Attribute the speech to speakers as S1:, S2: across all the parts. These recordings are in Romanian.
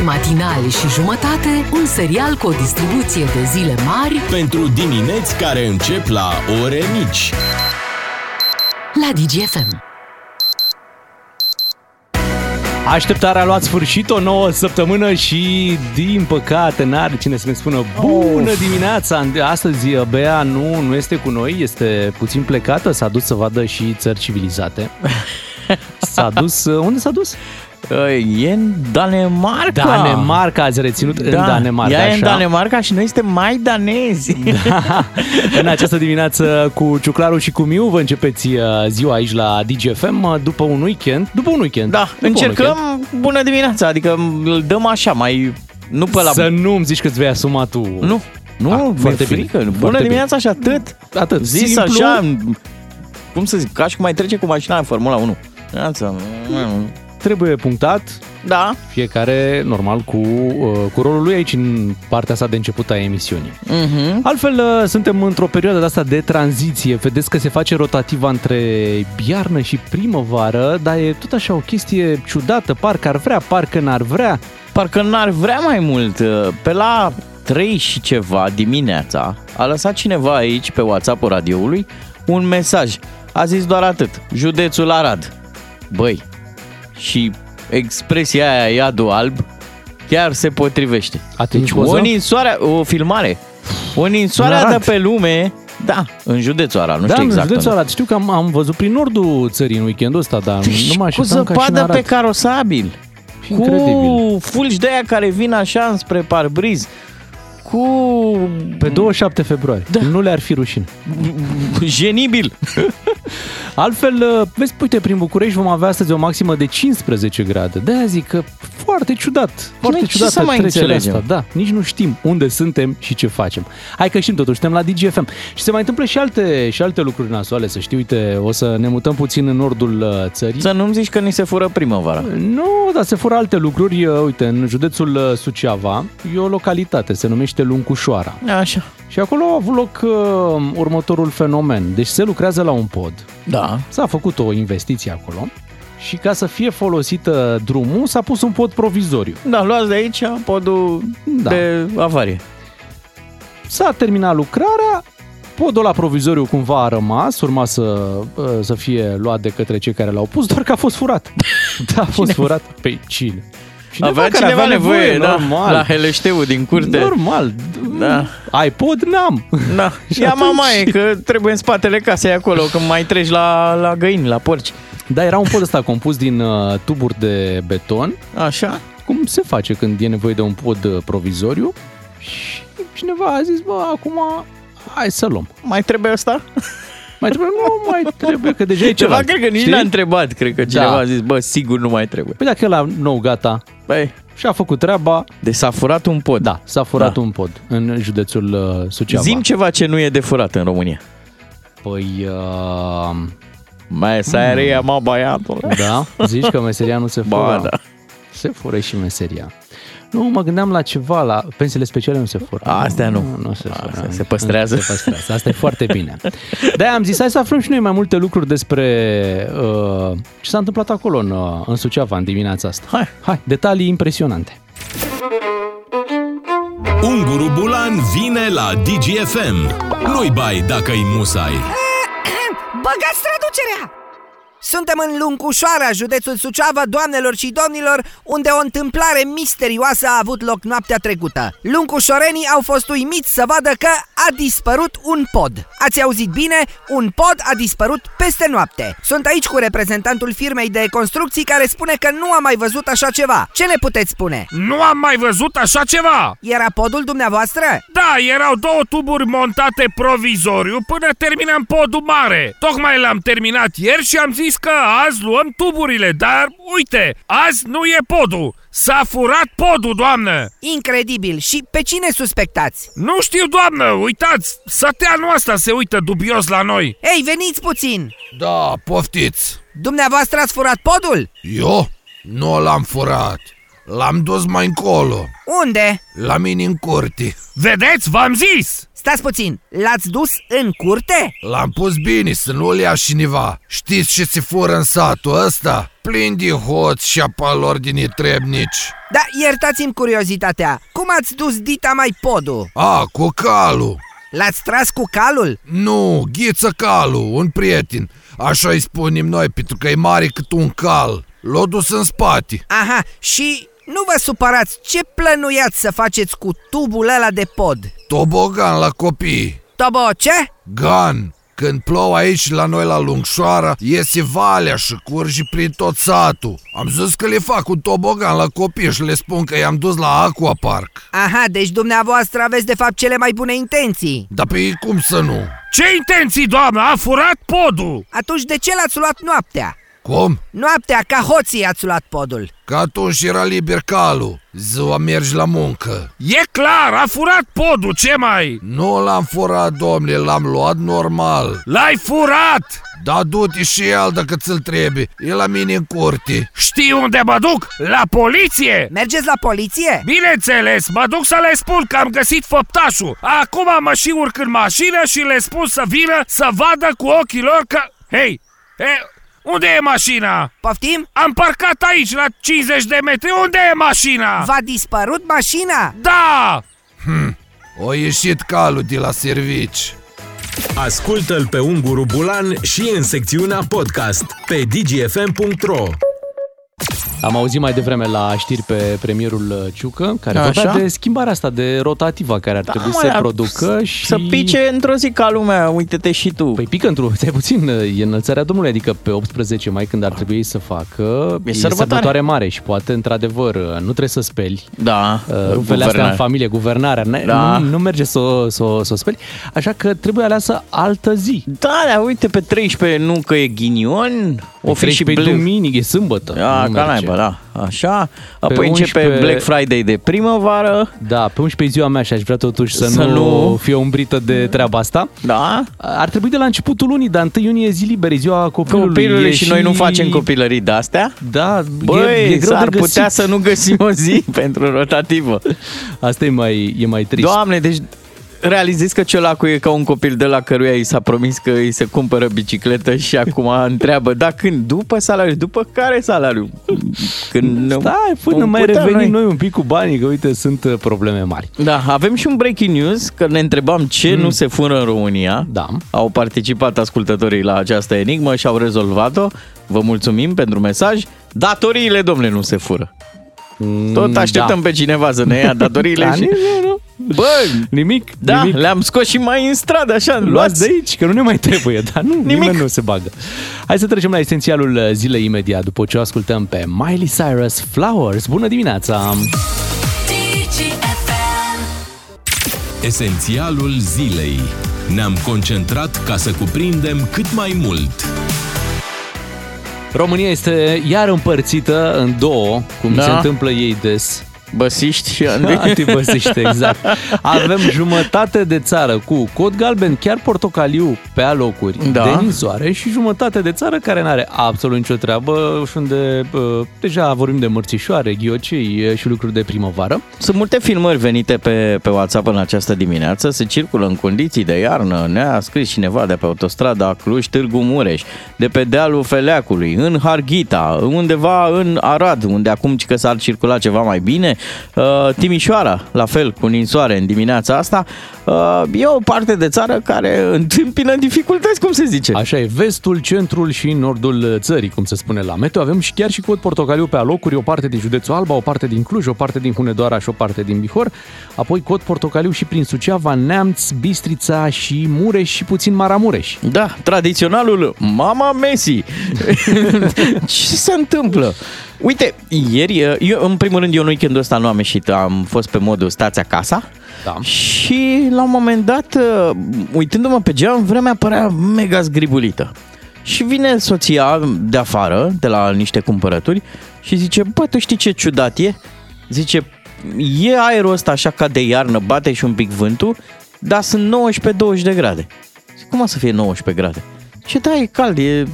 S1: Doi matinali și jumătate, un serial cu o distribuție de zile mari
S2: Pentru dimineți care încep la ore mici.
S1: la DGFM.
S3: Așteptarea a luat sfârșit o nouă săptămână și, din păcate, n-are cine să ne spună bună dimineața. Astăzi Bea nu, nu este cu noi, este puțin plecată, s-a dus să vadă și țări civilizate. S-a dus, unde s-a dus?
S4: E în Danemarca.
S3: Danemarca, ați reținut în Danemarca,
S4: Ea e în
S3: așa?
S4: Danemarca și noi suntem mai danezi.
S3: Da. În această dimineață cu Ciuclaru și cu Miu vă începeți uh, ziua aici la DGFM uh, după un weekend. După un weekend.
S4: Da,
S3: după un weekend.
S4: încercăm bună dimineața, adică îl dăm așa, mai... Nu pe la...
S3: Să nu-mi zici că îți vei asuma tu.
S4: Nu, nu,
S3: Ah,
S4: mi-e
S3: foarte bine,
S4: frică.
S3: foarte
S4: Bună
S3: bine.
S4: dimineața și atât.
S3: Atât.
S4: Zis
S3: Simplu.
S4: așa, cum să zic, ca și cum mai trece cu mașina în Formula 1. Dimineața.
S3: Trebuie punctat
S4: Da.
S3: fiecare, normal, cu, uh, cu rolul lui aici în partea sa de început a emisiunii.
S4: Mhm.
S3: Altfel, uh, suntem într-o perioadă de asta de tranziție. Vedeți că se face rotativa între iarnă și primăvară, dar e tot așa o chestie ciudată. Parcă ar vrea, parcă n-ar vrea.
S4: Parcă n-ar vrea mai mult. Pe la 3 și ceva dimineața a lăsat cineva aici pe WhatsApp-ul radioului un mesaj. A zis doar atât. Județul Arad. Băi, și expresia aia iadul alb chiar se potrivește.
S3: A trimis
S4: Deci
S3: poză?
S4: o ninsoare, o filmare. O ninsoare
S3: În Arad.
S4: de pe lume, da, în județul Arad, nu
S3: da,
S4: știu exact.
S3: în județul
S4: unde.
S3: Arad. Știu că am, am văzut prin nordul țării în weekendul ăsta, dar
S4: Deci,
S3: nu mă
S4: cu
S3: așteptam ca și în
S4: zăpadă
S3: Arad.
S4: pe carosabil.
S3: Incredibil.
S4: Cu fulgi de aia care vin așa înspre parbriz. Cu
S3: Pe 27 februarie. Da. Nu le-ar fi rușine.
S4: genibil.
S3: Altfel, uh, vezi, uite, prin București vom avea astăzi o maximă de 15 grade. De-aia zic că foarte ciudat. Foarte
S4: Noi ce
S3: ciudată
S4: să mai
S3: trecerea
S4: înțelegem?
S3: asta. Da, nici nu știm unde suntem și ce facem. Hai că știm totuși, suntem la DGFM. Și se mai întâmplă și alte, și alte lucruri nasoale, să știi. Uite, o să ne mutăm puțin în nordul uh, țării.
S4: Să nu-mi zici că ni se fură primăvara.
S3: Nu, dar se fură alte lucruri. Uh, Uite, în județul uh, Suceava e o localitate, se numește Luncușoara.
S4: Așa.
S3: Și acolo a avut loc uh, următorul fenomen. Deci se lucrează la un pod.
S4: Da.
S3: S-a făcut o investiție acolo și ca să fie folosită drumul, s-a pus un pod provizoriu.
S4: Da, luați de aici podul
S3: Da.
S4: de avarie.
S3: S-a terminat lucrarea, podul la provizoriu cumva a rămas, urma să, uh, să fie luat de către cei care l-au pus, doar că a fost furat. Da, a fost furat. Pe cine?
S4: avea
S3: care
S4: cineva nevoie, da,
S3: normal.
S4: la heleșteul din curte.
S3: Normal.
S4: Da.
S3: Ai pod? N-am.
S4: Da.
S3: Și
S4: Ia
S3: atunci-
S4: mamaie că trebuie în spatele casei acolo când mai treci la, la găini, la porci.
S3: Da, era un pod ăsta compus din uh, tuburi de beton,
S4: Așa.
S3: cum se face când e nevoie de un pod uh, provizoriu și cineva a zis, bă, acum hai să luăm.
S4: Mai trebuie asta?
S3: Mai trebuie? Nu mai trebuie, că deja e
S4: Ceva
S3: ceva.
S4: cred că nici
S3: știi?
S4: n-a întrebat. Cred că cineva
S3: Da.
S4: a zis, bă, sigur nu mai trebuie.
S3: Păi dacă e la nou gata
S4: Băi,
S3: și a făcut treaba,
S4: de s-a furat un pod.
S3: da, s-a furat
S4: Da.
S3: un pod în județul uh, Suceava.
S4: Zim ceva ce nu e de furat în România.
S3: Păi, uh,
S4: Meseria, mă, băiatul.
S3: da, zici că meseria nu se fură.
S4: Ba, da.
S3: Se fură și meseria. Nu, mă gândeam la ceva, la pensiile speciale nu se fură.
S4: Astea nu.
S3: Nu, nu se fură.
S4: Astea se păstrează.
S3: Se păstrează. Asta e foarte bine. de am zis, hai să aflăm și noi mai multe lucruri despre uh, ce s-a întâmplat acolo în, uh, în Suceava în dimineața asta.
S4: Hai.
S3: Hai, detalii impresionante.
S2: Unguru Bulan vine la DGFM. Nu-i bai dacă-i musai.
S5: Băgați traducerea! Suntem în Luncușoara, județul Suceava, doamnelor și domnilor, unde o întâmplare misterioasă a avut loc noaptea trecută. Luncușorenii au fost uimiți să vadă că a dispărut un pod. Ați auzit bine? Un pod a dispărut peste noapte. Sunt aici cu reprezentantul firmei de construcții care spune că nu a mai văzut așa ceva. Ce ne puteți spune?
S6: Nu am mai văzut așa ceva!
S5: Era podul dumneavoastră?
S6: Da, erau două tuburi montate provizoriu până terminam podul mare. Tocmai l-am terminat ieri și am zis că azi luăm tuburile, dar uite, azi nu e podul. S-a furat podul, doamnă!
S5: Incredibil. Și pe cine suspectați?
S6: Nu știu, doamnă, uitați, săteanul ăsta se uită dubios la noi.
S5: Ei, veniți puțin!
S7: Da, poftiți!
S5: Dumneavoastră ați furat podul?
S7: Eu? Nu l-am furat. L-am dus mai încolo,
S5: Unde?
S7: la mine în curte.
S6: Vedeți, v-am zis!
S5: Stați puțin, l-ați dus în curte?
S7: L-am pus bine să nu-l ia cineva. Știți ce se fură în satul ăsta? Plin de hoți și apalori din netrebnici.
S5: Da, iertați-mi curiozitatea, cum ați dus dita mai podul?
S7: A, cu calul.
S5: L-ați tras cu calul?
S7: Nu, ghiță calul, un prieten. Așa îi spunem noi, pentru că e mare cât un cal. L-a dus în spate.
S5: Aha, și nu vă supărați, ce plănuiați să faceți cu tubul ăla de pod?
S7: Tobogan la copii.
S5: Tobo, ce?
S7: Gan. Când plouă aici la noi la Lungșoara, iese valea și curge prin tot satul. Am zis că le fac un tobogan la copii și le spun că i-am dus la Aquapark.
S5: Aha, deci dumneavoastră aveți de fapt cele mai bune intenții.
S7: Dar pe ei cum să nu?
S6: Ce intenții, doamnă? A furat podul!
S5: Atunci de ce l-ați luat noaptea?
S7: Cum?
S5: Noaptea, ca hoții ați luat podul.
S7: Că atunci era liber calul. Ziua mergi la muncă.
S6: E clar, a furat podul, ce mai?
S7: Nu l-am furat, domnule, l-am luat normal.
S6: L-ai furat!
S7: Da, du-te și el dacă ți-l trebuie. E la mine în curte.
S6: Știi unde mă duc? La poliție!
S5: Mergeți la poliție?
S6: Bineînțeles, mă duc să le spun că am găsit făptașul. Acum mă și urc în mașină și le spun să vină să vadă cu ochii lor că... Hei, he, unde e mașina?
S5: Poftim?
S6: Am parcat aici, la 50 de metri. Unde e mașina?
S5: V-a dispărut mașina?
S6: Da!
S7: O ieșit calul de la servici.
S2: Ascultă-l pe Unguru Bulan și în secțiunea podcast pe dgfm.ro
S3: Am auzit mai devreme la știri pe premierul Ciucă, care
S4: Așa.
S3: vorbea de schimbarea asta de rotativa care ar trebui
S4: mă,
S3: să se
S4: dar
S3: producă și...
S4: Să pice într-o zi ca lumea, uite-te și tu.
S3: Păi pică într-o, stai puțin, e înălțarea Domnului, adică pe 18 mai când ar trebui să facă,
S4: E
S3: e,
S4: sărbătoare.
S3: sărbătoare mare și poate, într-adevăr, nu trebuie să speli
S4: da,
S3: uh, rupele astea în familie, guvernarea, n-
S4: Da.
S3: nu, nu merge să o să, o- să o speli, așa că trebuie aleasă altă zi.
S4: Da, da, uite, pe 13 nu că e ghinion, o fi și
S3: pe
S4: Black...
S3: duminică, e sâmbătă.
S4: Da,
S3: nu
S4: ca
S3: merge.
S4: Naiba, da. Așa. Apoi începe
S3: 11
S4: Black Friday de primăvară.
S3: Da, pe 11 e ziua mea și aș vrea totuși să,
S4: Să
S3: nu,
S4: nu-
S3: fie umbrită de treaba asta.
S4: Da.
S3: Ar trebui de la începutul lunii, dar 1 iunie e zi liberă, e ziua copilului.
S4: Copilul
S3: e
S4: și noi nu facem copilării de-astea.
S3: Da,
S4: Băi,
S3: e, e greu
S4: s-ar
S3: de găsit.
S4: putea să nu găsim o zi pentru rotativă.
S3: Asta e mai, e mai trist.
S4: Doamne, deci realizezi că ciolacu e ca un copil de la căruia i s-a promis că îi se cumpără bicicletă și acum întreabă, da, când? După salariu. După care salariu? Când
S3: Stai, până
S4: vom
S3: mai
S4: putea
S3: revenim noi un pic cu banii, că uite, sunt uh, probleme mari.
S4: Da, avem și un breaking news, că ne întrebam ce mm. nu se fură în România.
S3: Da.
S4: Au participat ascultătorii la această enigmă și au rezolvat-o. Vă mulțumim pentru mesaj. Datoriile, domnule, nu se fură. Tot așteptăm
S3: da.
S4: pe cineva să ne ia datoriile
S3: Da,
S4: și...
S3: nici nu, nu.
S4: Bă,
S3: Nimic,
S4: da,
S3: nimic.
S4: le-am scos și mai în stradă, așa,
S3: Luați
S4: luați
S3: de aici, că nu ne mai trebuie, dar nu,
S4: Nimic.
S3: nimeni nu se bagă. Hai să trecem la esențialul uh, zilei imediat, după ce o ascultăm pe Miley Cyrus Flowers. Bună dimineața!
S2: Esențialul zilei. Ne-am concentrat ca să cuprindem cât mai mult.
S3: România este iar împărțită în două, cum
S4: Da.
S3: se întâmplă ei des.
S4: Băsiști și Andrei.
S3: Antibăsiște, exact. Avem jumătate de țară cu cod galben, chiar portocaliu pe alocuri,
S4: Da.
S3: de ninsoare și jumătate de țară care n-are absolut nicio treabă și unde uh, deja vorbim de mărțișoare, ghiocei uh, și lucruri de primăvară.
S4: Sunt multe filmări venite pe, pe WhatsApp în această dimineață. Se circulă în condiții de iarnă. Ne-a scris cineva de pe autostrada Cluj-Târgu Mureș, de pe dealul Feleacului, în Harghita, undeva în Arad, unde acum ci că s-ar circula ceva mai bine. Uh, Timișoara, la fel, cu ninsoare în dimineața asta. Uh, e o parte de țară care întâmpină dificultăți, cum se zice.
S3: Așa e, vestul, centrul și nordul țării, cum se spune la meteo. Avem și chiar și cod portocaliu pe alocuri, o parte din județul Alba, o parte din Cluj, o parte din Hunedoara și o parte din Bihor. Apoi cod portocaliu și prin Suceava, Neamț, Bistrița și Mureș și puțin Maramureș.
S4: Da, tradiționalul Mama Messi. Ce se întâmplă? Uite, ieri, eu, în primul rând, eu în weekendul ăsta nu am ieșit, am fost pe modul stați acasă.
S3: Da.
S4: Și la un moment dat, uitându-mă pe geam, vremea părea mega zgribulită. Și vine soția de afară, de la niște cumpărături, și zice, bă, tu știi ce ciudat e? Zice, e aerul ăsta așa ca de iarnă, bate și un pic vântul, dar sunt 19-20 de grade. Zic, cum o să fie 19 grade? Ce da, e cald, e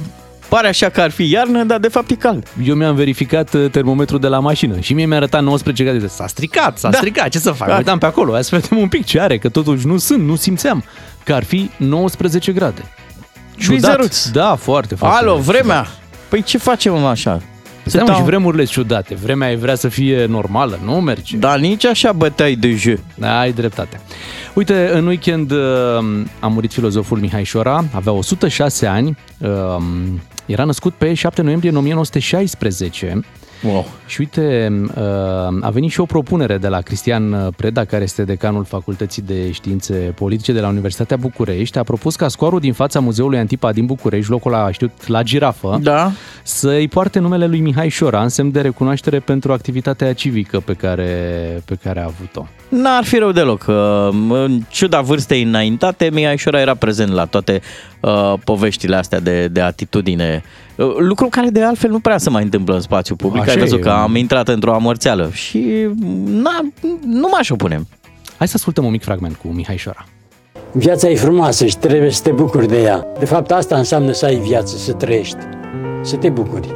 S4: Pare așa că ar fi iarnă, dar de fapt e cald.
S3: Eu mi-am verificat uh, termometrul de la mașină și mie mi-a arătat 19 grade. S-a stricat, s-a
S4: Da.
S3: stricat, ce să fac?
S4: Da.
S3: Mă uitam pe acolo, hai să vedem un pic ce are, că totuși nu sunt, nu simțeam că ar fi 19 grade.
S4: Șuizăruț.
S3: Da, foarte, foarte.
S4: Alo, vremea! Păi ce facem mă, așa?
S3: Stai, mă,
S4: Stau-
S3: și vremurile sunt ciudate. Vremea ai vrea să fie normală, nu merge.
S4: Dar nici așa bătai de jeu.
S3: Da, ai dreptate. Uite, în weekend uh, a murit filozoful Mihai Șora, avea 106 ani, uh, era născut pe 7 noiembrie 1916
S4: Wow.
S3: și uite, uh, a venit și o propunere de la Cristian Preda, care este decanul Facultății de Științe Politice de la Universitatea București. A propus ca scoarul din fața Muzeului Antipa din București, locul la, știu, la girafă,
S4: Da?
S3: să-i poarte numele lui Mihai Șora, în semn de recunoaștere pentru activitatea civică pe care, pe care a avut-o.
S4: N-ar fi rău deloc. Uh, În ciuda vârstei înaintate, Mihai Șora era prezent la toate uh, poveștile astea de, de atitudine. Uh, Lucru care de altfel nu prea se mai întâmplă în spațiu public.
S3: Așa
S4: Ai văzut
S3: e.
S4: că am intrat într-o amorțeală și na, nu m-aș opune.
S3: Hai să ascultăm un mic fragment cu Mihai Șora.
S8: Viața e frumoasă și trebuie să te bucuri de ea. De fapt, asta înseamnă să ai viață, să trăiești, să te bucuri.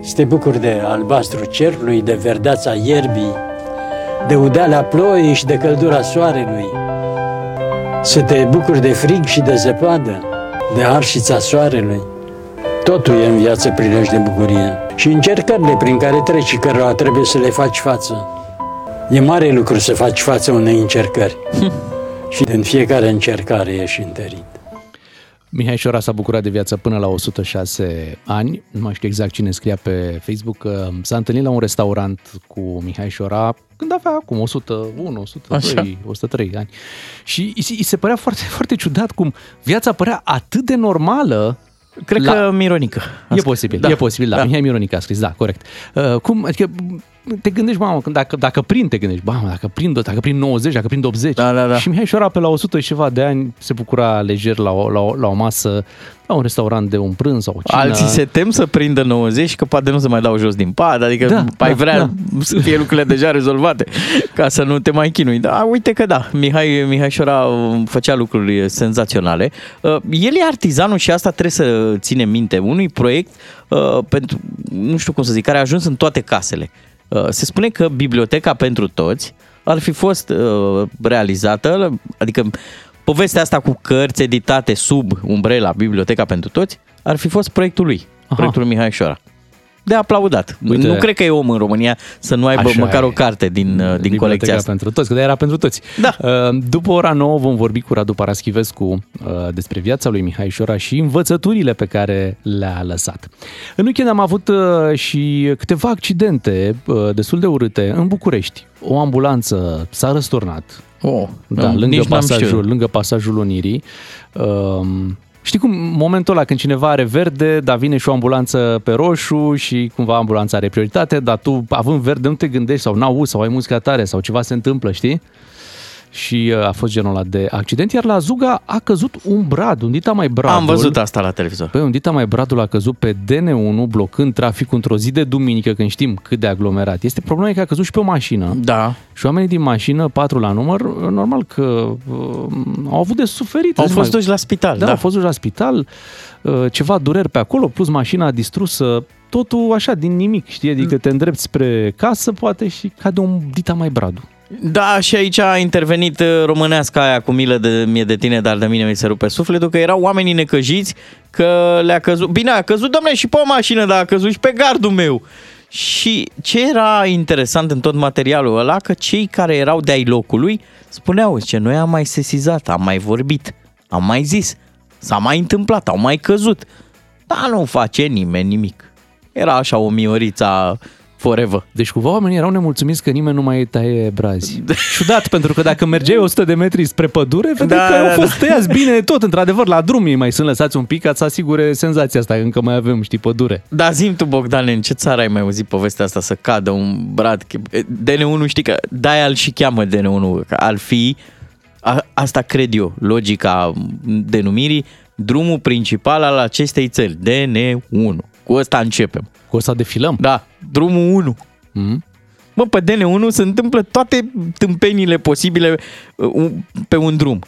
S8: Să te bucuri de albastru cerului, de verdeața ierbii, de udeala ploii și de căldura soarelui. Să te bucuri de frig și de zăpadă, de arșița soarelui. Totul e în viață prilej de bucurie. Și încercările prin care treci și cărora trebuie să le faci față. E mare lucru să faci față unei încercări. și în fiecare încercare ești întărit.
S3: Mihai Șora s-a bucurat de viață până la 106 ani. Nu mai știu exact cine scria pe Facebook că s-a întâlnit la un restaurant cu Mihai Șora când avea acum 101, 102,
S4: Așa.
S3: 103 ani. Și îi se- îi se părea foarte, foarte ciudat cum viața părea atât de normală
S4: Cred
S3: La-
S4: că Mironică.
S3: E posibil, da. e posibil, da. da. Mihai Mironic a scris, da, corect. Uh, cum, adică te gândești, mamă, când dacă, dacă prind, te gândești, mamă, dacă prind, dacă prind 90, dacă prind 80.
S4: Da, da, da.
S3: Și Mihai Șora pe la 100 și ceva de ani se bucura lejer la o, la o, la o masă, la un restaurant de un prânz sau o cină.
S4: Alții se tem să prindă 90 că poate nu se mai dau jos din pad, adică
S3: Da,
S4: ai
S3: da,
S4: vrea
S3: da.
S4: să fie lucrurile deja rezolvate ca să nu te mai chinui. Da, uite că da, Mihai, Mihai Șora uh, făcea lucruri senzaționale. Uh, El e artizanul și asta trebuie să ținem minte, unui proiect uh, pentru, nu știu cum să zic, care a ajuns în toate casele. Uh, Se spune că Biblioteca pentru Toți ar fi fost uh, realizată, adică povestea asta cu cărți editate sub umbrela Biblioteca pentru Toți ar fi fost proiectul lui,
S3: Aha.
S4: proiectul lui Mihai Șora. De aplaudat.
S3: Uite-
S4: nu cred că e om în România să nu aibă
S3: Așa
S4: măcar
S3: e.
S4: o carte din, uh, din
S3: Biblioteca
S4: colecția asta.
S3: pentru toți, că de era pentru toți.
S4: Da.
S3: Uh, După ora 9 vom vorbi cu Radu Paraschivescu uh, despre viața lui Mihai Șora și învățăturile pe care le-a lăsat. În weekend am avut uh, și câteva accidente uh, destul de urâte în București. O ambulanță s-a răsturnat
S4: Oh,
S3: da,
S4: nu,
S3: lângă,
S4: nici n-am știut.
S3: pasajul, lângă pasajul Unirii. Um, știi cum, momentul ăla când cineva are verde, dar vine și o ambulanță pe roșu și cumva ambulanța are prioritate, dar tu, având verde, nu te gândești sau n-auzi sau ai muzica tare sau ceva se întâmplă, știi? Și uh, a fost genul ăla de accident, iar la Zuga a căzut un brad, un dita mai bradul.
S4: Am văzut asta la televizor.
S3: Păi un dita mai bradul a căzut pe DN1, blocând traficul într-o zi de duminică, când știm cât de aglomerat este. Problema e că a căzut și pe o mașină.
S4: Da.
S3: Și oamenii din mașină, patru la număr, normal că uh, au avut de suferit.
S4: Au
S3: Zic,
S4: fost
S3: mai-
S4: duși la spital.
S3: da,
S4: Da,
S3: au fost duși la spital, uh, ceva dureri pe acolo, plus mașina distrusă, totul așa, din nimic, știi? Adică te îndrepți spre casă, poate, și cade un dita mai bradu.
S4: Da, și aici a intervenit uh, româneasca aia cu milă de mie de tine, dar de mine mi se rupe sufletul, că erau oamenii necăjiți, că le-a căzut... Bine, a căzut, domne, și pe o mașină, dar a căzut și pe gardul meu. Și ce era interesant în tot materialul ăla, că cei care erau de-ai locului spuneau, ce noi am mai sesizat, am mai vorbit, am mai zis, s-a mai întâmplat, au mai căzut. Dar nu face nimeni nimic. Era așa o miorița forever.
S3: Deci cumva oamenii erau nemulțumiți că nimeni nu mai taie brazi. Ciudat, pentru că dacă mergeai 100 de metri spre pădure, vedeai
S4: Da,
S3: că au
S4: da,
S3: fost tăiați bine tot, într-adevăr, la drum ei mai sunt lăsați un pic ca să asigure senzația asta, că încă mai avem, știi, pădure.
S4: Dar zim tu, Bogdan, în ce țară ai mai auzit povestea asta să cadă un brad? DN1 știi că de-aia îl și cheamă DN1, că ar fi, a, asta cred eu, logica denumirii, drumul principal al acestei țări, DN1. Cu ăsta începem.
S3: Cu ăsta defilăm.
S4: Da, drumul 1.
S3: Mm?
S4: Mă, pe DN1 se întâmplă toate tâmpenile posibile uh, pe un drum.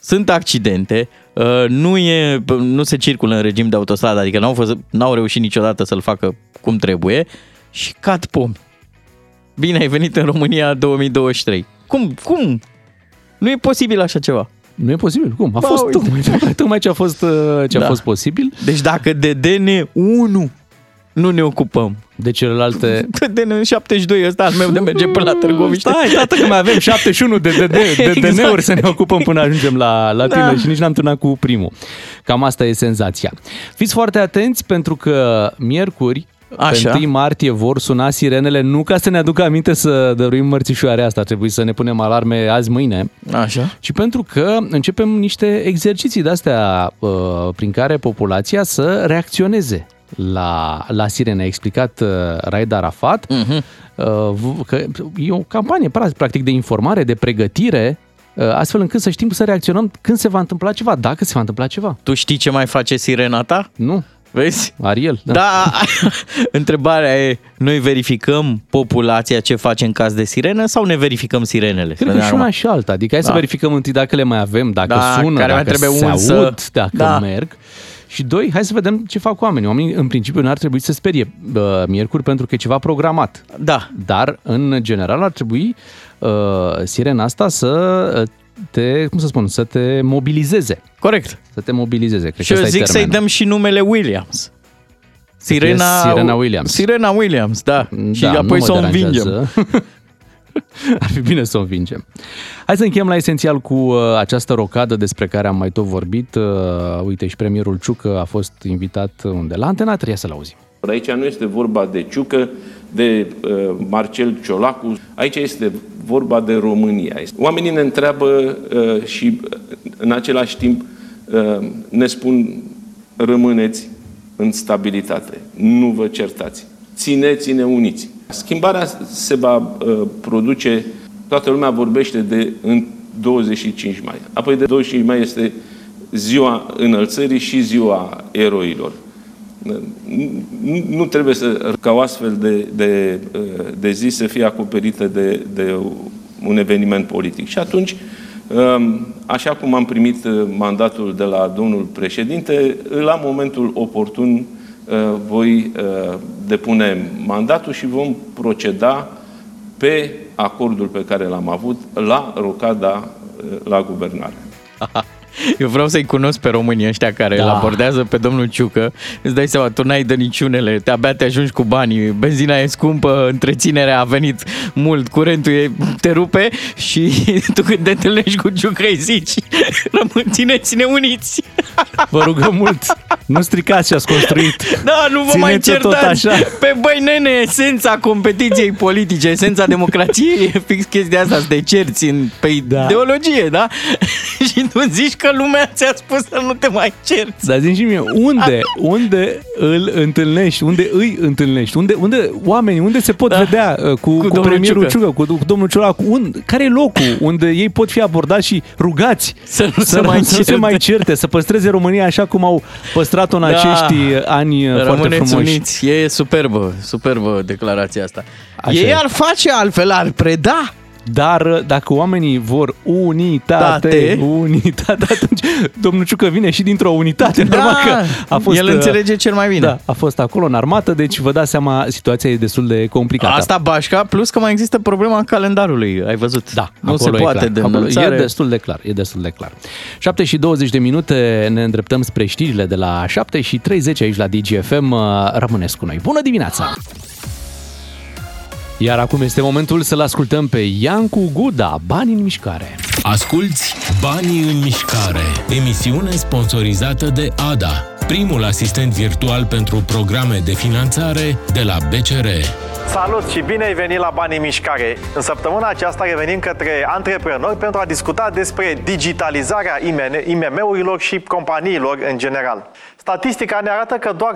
S4: sunt accidente, uh, nu, e, nu se circulă în regim de autostradă, adică n-au, fost, n-au reușit niciodată să-l facă cum trebuie și cad pomi. Bine ai venit în România 2023. Cum? Cum? Nu e posibil așa ceva.
S3: Nu e posibil. Cum? A
S4: Ba,
S3: fost
S4: uite.
S3: tocmai, tocmai ce a fost, uh, ce a
S4: Da.
S3: fost posibil.
S4: Deci dacă de DN1 nu ne ocupăm,
S3: De celelalte...
S4: de DN72 ăsta al meu de merge până la Târgoviște.
S3: Stai, tată, că mai avem 71 de, de, de, de
S4: Exact.
S3: DN-uri să ne ocupăm până ajungem la, la tine
S4: Da.
S3: și nici n-am turnat cu primul. Cam asta e senzația. Fiți foarte atenți pentru că miercuri,
S4: Așa.
S3: pe 1 martie, vor suna sirenele nu ca să ne aducă aminte să dăruim mărțișoare asta, trebuie să ne punem alarme azi-mâine,
S4: Așa.
S3: ci pentru că începem niște exerciții de-astea uh, prin care populația să reacționeze la, la sirene. A explicat uh, Raed Arafat
S4: Mhm.
S3: uh, că e o campanie pra- practic de informare, de pregătire, uh, astfel încât să știm să reacționăm când se va întâmpla ceva, dacă se va întâmpla ceva.
S4: Tu știi ce mai face sirena ta?
S3: Nu,
S4: Vezi?
S3: Ariel. Da.
S4: Da, întrebarea e, noi verificăm populația ce face în caz de sirenă sau ne verificăm sirenele?
S3: Cred că și una și alta. Adică hai să
S4: Da.
S3: verificăm întâi dacă le mai avem, dacă
S4: Da,
S3: sună,
S4: care mai
S3: dacă
S4: trebuie
S3: se
S4: un să-
S3: aud, dacă
S4: Da.
S3: merg. Și doi, hai să vedem ce fac oamenii. Oamenii, în principiu, n-ar trebui să se sperie bă, miercuri pentru că e ceva programat.
S4: Da,
S3: Dar, în general, ar trebui uh, sirena asta să uh, te, cum să spun, să te mobilizeze.
S4: corect.
S3: Să te mobilizeze. Cred
S4: Și
S3: că
S4: eu
S3: ăsta e
S4: zic să-i
S3: termenul.
S4: dăm și numele Williams. Sirena,
S3: Sirena Williams.
S4: Sirena Williams, da. și
S3: Da, nu
S4: apoi
S3: mă
S4: să o
S3: deranjează.
S4: învingem.
S3: Ar fi bine să o învingem. Hai să încheiem la esențial cu uh, această rocadă despre care am mai tot vorbit. Uh, uite, și premierul Ciucă a fost invitat unde? La Antena 3, să-l auzim.
S9: Aici nu este vorba de Ciucă, de uh, Marcel Ciolacu, aici este vorba de România. Oamenii ne întreabă uh, și uh, în același timp uh, ne spun rămâneți în stabilitate, nu vă certați, țineți-ne uniți. Schimbarea se va uh, produce, toată lumea vorbește de în 25 mai. Apoi de 25 mai este ziua înălțării și ziua eroilor. Nu- Nu trebuie să, ca o astfel de, de, de zi să fie acoperită de, de un eveniment politic. Și atunci, așa cum am primit mandatul de la domnul președinte, la momentul oportun voi depune mandatul și vom proceda pe acordul pe care l-am avut la rocada la guvernare.
S4: Eu vreau să-i cunosc pe românii ăștia care
S3: Da.
S4: îl abordează pe domnul Ciucă. Îți dai seama, tu n-ai de niciunele, te abia te ajungi cu banii, benzina e scumpă, întreținerea a venit mult, curentul e, te rupe și tu când te întâlnești cu Ciucă îi zici, rămân, țineți-ne uniți.
S3: Vă rugăm mult, nu stricați ce ați construit.
S4: Da, nu vă mai
S3: Țineți-o tot
S4: certați.
S3: așa.
S4: Pe băi, nene, esența competiției politice, esența democrației e fix chestia asta, să te cerți în, pe
S3: Da.
S4: ideologie, da? și tu zici că lumea ți-a spus să nu te mai cerți.
S3: Dar zi și mie, unde, unde îl întâlnești, unde îi întâlnești, unde, unde oamenii, unde se pot
S4: Da.
S3: vedea uh, cu, cu, cu
S4: domnul
S3: premierul
S4: Ciucă.
S3: Ciucă, cu, cu domnul Ciolacu, unde, care e locul unde ei pot fi abordați și rugați
S4: Să nu se mai
S3: să nu se
S4: certe.
S3: mai certe, să păstreze România așa cum au păstrat-o în
S4: Da.
S3: acești ani uh, foarte
S4: Rămâneți
S3: frumoși.
S4: uniți. E superbă, superbă declarația asta.
S3: Așa
S4: Ei
S3: e.
S4: ar face altfel, ar preda.
S3: Dar uh, dacă oamenii vor unitate,
S4: Tate.
S3: unitate, atunci domnul Ciucă vine și dintr-o unitate.
S4: Da,
S3: normal că a fost,
S4: el
S3: uh,
S4: înțelege cel mai bine.
S3: Da, a fost acolo în armată, deci vă dați seama, situația e destul de complicată.
S4: Asta bașca, plus că mai există problema calendarului, ai văzut?
S3: Da,
S4: nu se
S3: acolo e
S4: poate
S3: clar.
S4: de
S3: Acolo
S4: înălțare.
S3: E destul de clar, e destul de clar. 7 și 20 de minute ne îndreptăm spre știrile de la 7 și 30 aici la DGFM. Rămâneți cu noi. Bună dimineața! Iar acum este momentul să-l ascultăm pe Iancu Guda, Bani în mișcare.
S2: Asculți Banii în mișcare, emisiune sponsorizată de ADA, primul asistent virtual pentru programe de finanțare de la BCR.
S10: Salut și bine ai venit la Banii în Mișcare! În săptămâna aceasta revenim către antreprenori pentru a discuta despre digitalizarea IMM-urilor și companiilor în general. Statistica ne arată că doar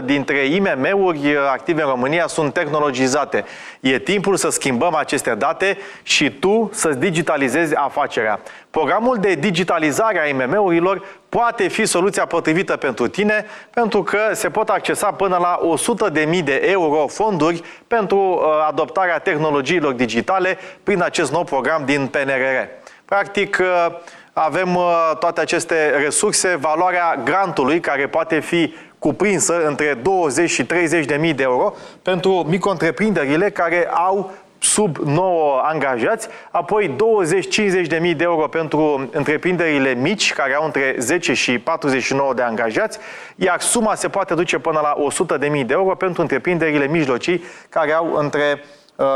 S10: 17% dintre IMM-uri active în România sunt tehnologizate. E timpul să schimbăm aceste date și tu să-ți digitalizezi afacerea. Programul de digitalizare a IMM-urilor poate fi soluția potrivită pentru tine, pentru că se pot accesa până la 100.000 de euro fonduri pentru uh, adoptarea tehnologiilor digitale prin acest nou program din PNRR. Practic, uh, avem uh, toate aceste resurse, valoarea grantului care poate fi cuprinsă între 20 și 30 de mii de euro pentru micro-întreprinderile care au sub 9 angajați, apoi 20-50 de mii de euro pentru întreprinderile mici, care au între 10 și 49 de angajați, iar suma se poate duce până la 100 de mii de euro pentru întreprinderile mijlocii, care au între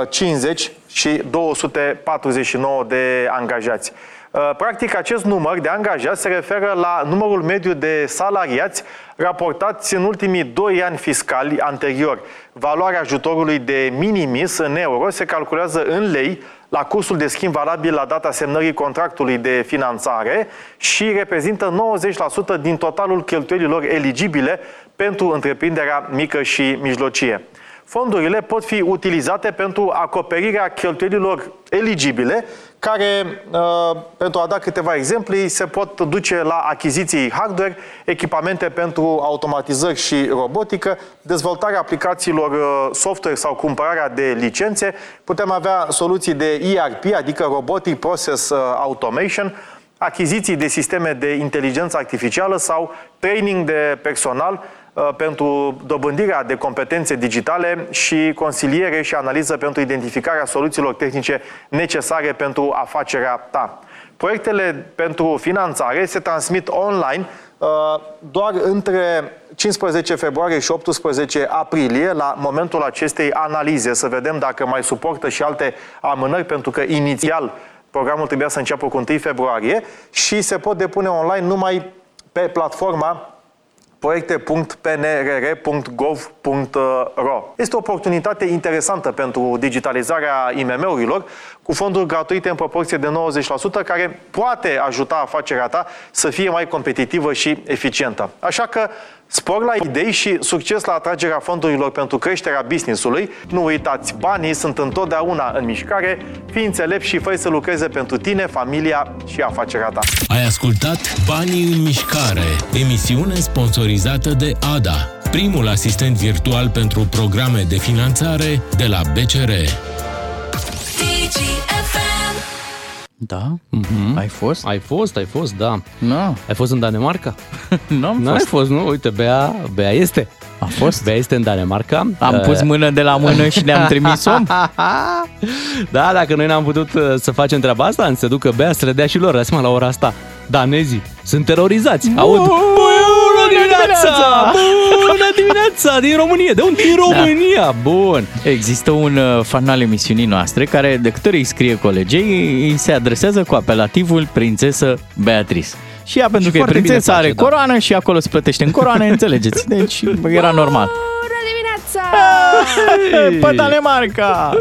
S10: 50 uh, și 249 de angajați. Uh, practic, acest număr de angajați se referă la numărul mediu de salariați raportați în ultimii 2 ani fiscali anterior. Valoarea ajutorului de minimis în euro se calculează în lei la cursul de schimb valabil la data semnării contractului de finanțare și reprezintă 90% din totalul cheltuielilor eligibile pentru întreprinderea mică și mijlocie. Fondurile pot fi utilizate pentru acoperirea cheltuielilor eligibile, care, uh, pentru a da câteva exemple, se pot duce la achiziții hardware, echipamente pentru automatizări și robotică, dezvoltarea aplicațiilor uh, software sau cumpărarea de licențe. Putem avea soluții de ERP, adică Robotic Process uh, Automation, achiziții de sisteme de inteligență artificială sau training de personal, Uh, pentru dobândirea de competențe digitale și consiliere și analiză pentru identificarea soluțiilor tehnice necesare pentru afacerea ta. Proiectele pentru finanțare se transmit online uh, doar între 15 februarie și 18 aprilie, la momentul acestei analize, să vedem dacă mai suportă și alte amânări, pentru că inițial programul trebuia să înceapă cu 1 februarie și se pot depune online numai pe platforma proiecte.pnrr.gov.ro. Este o oportunitate interesantă pentru digitalizarea IMM-urilor cu fonduri gratuite în proporție de 90% care poate ajuta afacerea ta să fie mai competitivă și eficientă. Așa că Spor la idei și succes la atragerea fondurilor pentru creșterea business-ului. Nu uitați, banii sunt întotdeauna în mișcare. Fii înțelept și fă să lucreze pentru tine, familia și afacerea ta.
S2: Ai ascultat Banii în mișcare, emisiune sponsorizată de ADA, primul asistent virtual pentru programe de finanțare de la BCR.
S4: Da? Mm-hmm. Ai fost?
S3: Ai fost, ai fost, da.
S4: No.
S3: Ai fost în Danemarca?
S4: nu am
S3: fost. ai fost, nu? Uite, Bea, Bea este.
S4: A fost?
S3: Bea este în Danemarca.
S4: Am uh... pus mână de la mână și ne-am trimis om.
S3: da, dacă noi n-am putut uh, să facem treaba asta, se ducă Bea să le dea și lor. Dați la ora asta. Danezii sunt terorizați. Aud, bună dimineața! Bună dimineața! Din România. De unde? Din da. România. Da. Bun.
S4: Există un uh, fan al emisiunii noastre care, de câte ori îi scrie colegei, îi se adresează cu apelativul prințesă Beatrice. Și ea, pentru și că e prințesa, are da. coroană și acolo se plătește în coroane, înțelegeți? Deci era normal.
S11: Bună dimineața!
S4: Pe Danemarca!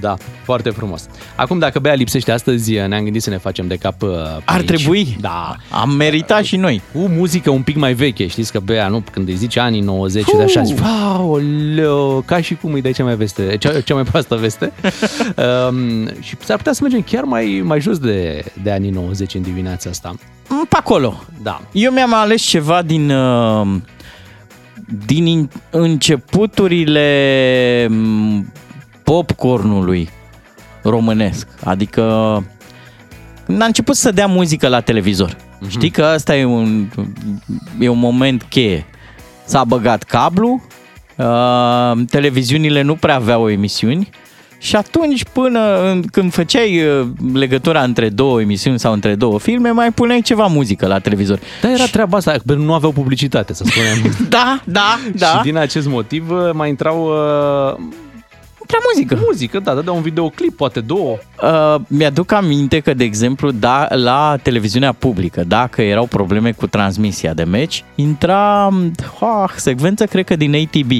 S3: Da, foarte frumos. Acum, dacă Bea lipsește astăzi, ne-am gândit să ne facem de cap uh,
S4: Ar aici. trebui?
S3: Da.
S4: Am meritat și noi.
S3: Cu muzică un pic mai veche, știți că Bea, nu, când îi zice anii 90 uh. de așa, zici, wow, leo, ca și cum îi dai cea mai, veste, cea, cea mai proastă veste. um, și s-ar putea să mergem chiar mai, mai jos de, de anii 90 în dimineața asta.
S4: Mm, pe acolo.
S3: Da.
S4: Eu mi-am ales ceva din... Uh, din începuturile mm, popcornului românesc. Adică când a început să dea muzică la televizor. Mm-hmm. Știi că asta e un, e un moment cheie. S-a băgat cablu, uh, televiziunile nu prea aveau emisiuni și atunci până când făceai uh, legătura între două emisiuni sau între două filme, mai puneai ceva muzică la televizor.
S3: Da, era treaba asta, că nu aveau publicitate, să spunem.
S4: da, da, da.
S3: Și din acest motiv uh, mai intrau uh,
S4: prea muzică.
S3: Muzică, da, da, un videoclip, poate două.
S4: Uh, mi-aduc aminte că, de exemplu, da, la televiziunea publică, dacă erau probleme cu transmisia de meci, intra oh, secvență, cred că din ATB.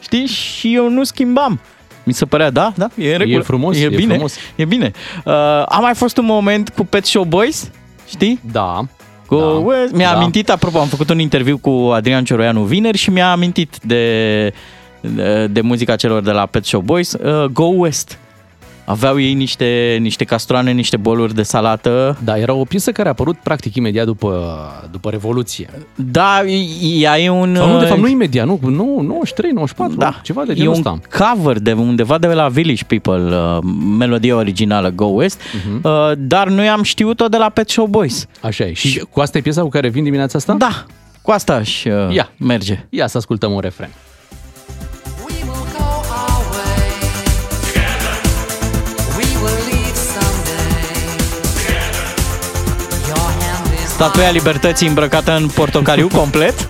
S4: Știi? Și eu nu schimbam. Mi se părea, da, da, e în regulă.
S3: E frumos,
S4: e,
S3: e
S4: bine,
S3: frumos.
S4: E bine. Uh, a mai fost un moment cu Pet Show Boys, știi?
S3: Da.
S4: Cu da, mi-a da. amintit, apropo, am făcut un interviu cu Adrian Cioroianu vineri și mi-a amintit de, de, de muzica celor de la Pet Shop Boys, uh, Go West. Aveau ei niște, niște castroane, niște boluri de salată.
S3: Da, era o piesă care a apărut practic imediat după, după Revoluție.
S4: Da, ea e un...
S3: Sau nu, de fapt, nu imediat, nu, nu 93, 94,
S4: Da,
S3: ceva de
S4: e
S3: genul
S4: un
S3: ăsta.
S4: cover de undeva de la Village People, uh, melodia originală Go West,
S3: Mhm.
S4: uh, dar noi am știut-o de la Pet Shop Boys.
S3: Așa e. Și cu asta e piesa cu care vin dimineața asta?
S4: Da, cu asta aș uh,
S3: Ia.
S4: merge.
S3: Ia să ascultăm un refren.
S4: Statuia Libertății îmbrăcată în portocaliu complet.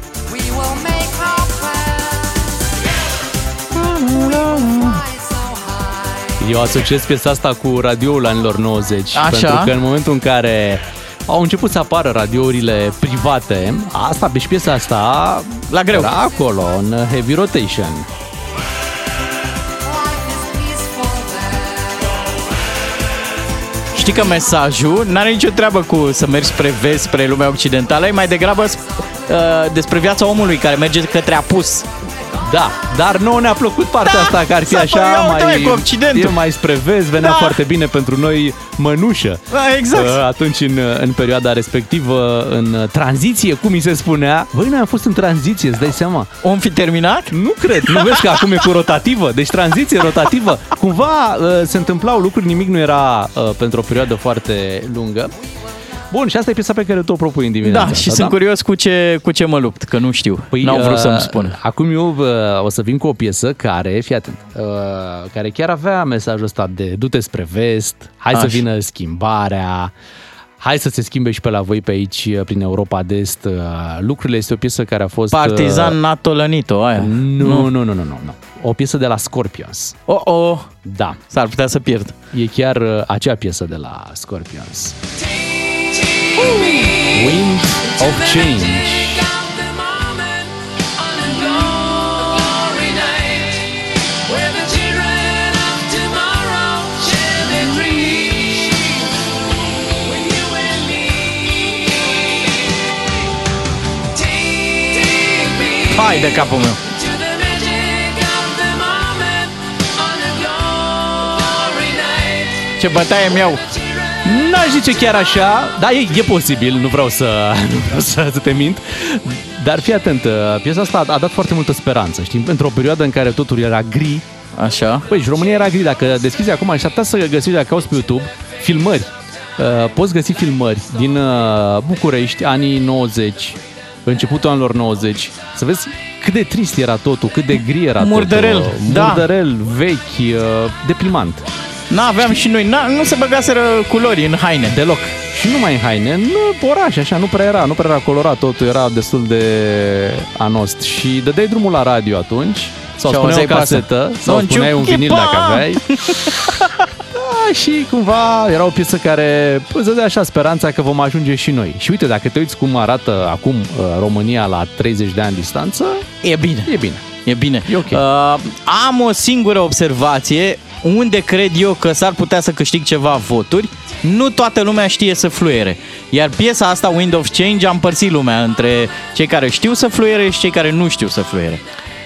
S3: Eu asociez piesa asta cu radioul anilor 90.
S4: Așa.
S3: Pentru că în momentul în care au început să apară radiourile private, asta, deci piesa asta
S4: La greu.
S3: era acolo, în heavy rotation.
S4: Știi că mesajul n-are nicio treabă cu să mergi spre vest, spre lumea occidentală, e mai degrabă uh, despre viața omului care merge către apus.
S3: Da, dar nouă ne-a plăcut partea
S4: Da,
S3: asta, că ar fi
S4: să
S3: așa
S4: ia uite,
S3: mai,
S4: mai cu Occidentul.
S3: e mai spre vest, venea
S4: Da.
S3: foarte bine pentru noi mănușă.
S4: Da, exact.
S3: Uh, Atunci, în, în perioada respectivă, în tranziție, cum mi se spunea, băi, noi am fost în tranziție, îți dai seama?
S4: Om fi terminat?
S3: Nu cred, nu vezi că acum e cu rotativă, deci tranziție rotativă. Cumva uh, se întâmplau lucruri, nimic nu era uh, pentru o perioadă foarte lungă. Bun, și asta e piesa pe care tu o propui în dimineața
S4: Da,
S3: asta,
S4: și sunt curios cu ce, cu ce mă lupt, că nu știu. Păi, N-au vrut
S3: uh,
S4: să-mi spun.
S3: Acum eu uh, o să vin cu o piesă care, fii atent, uh, care chiar avea mesajul ăsta de du-te spre vest, hai să
S4: Așa.
S3: vină schimbarea, hai să se schimbe și pe la voi pe aici, uh, prin Europa de Est. uh, Lucrurile este o piesă care a fost... uh,
S4: Partizan NATO Lănito, aia.
S3: Nu, nu, nu, nu, nu, nu. O piesă de la Scorpions.
S4: Oh, oh.
S3: Da.
S4: S-ar putea să pierd.
S3: E chiar uh, acea piesă de la Scorpions. Wind of Change.
S4: Hai de capul meu. Ce bătaie mi-au.
S3: N-aș zice chiar așa, dar e, e posibil, nu vreau să, nu vreau să, să te mint. Dar fii atent, uh, piesa asta a, a dat foarte multă speranță, știi? Pentru o perioadă în care totul era gri.
S4: Așa.
S3: Păi, și România era gri. Dacă deschizi acum, aș putea să găsești, dacă cauți pe YouTube, filmări. Uh, poți găsi filmări din uh, București, anii 90, începutul anilor 90, să vezi cât de trist era totul, cât de gri era
S4: Murdărel,
S3: totul.
S4: da.
S3: Murdărel, vechi, uh, deprimant.
S4: N-aveam și noi, n- nu se băgaseră culori în haine.
S3: Deloc. Și numai în haine, nu oraș, așa, nu prea era, nu prea era colorat, totul era destul de anost. Și dădeai drumul la radio atunci, sau
S4: Și
S3: spuneai o
S4: auzeai pe asta.
S3: casetă, sau
S4: Don't
S3: spuneai
S4: you
S3: un
S4: keep
S3: vinil
S4: on!
S3: dacă aveai. Da, și cumva era o piesă care îți dădea așa speranța că vom ajunge și noi. Și uite, dacă te uiți cum arată acum uh, România la 30 de ani distanță,
S4: E bine.
S3: e bine.
S4: E bine.
S3: E ok.
S4: Uh, am o singură observație unde cred eu că s-ar putea să câștig ceva voturi. Nu toată lumea știe să fluiere. Iar piesa asta, Wind of Change, a împărțit lumea între cei care știu să fluiere și cei care nu știu să fluiere.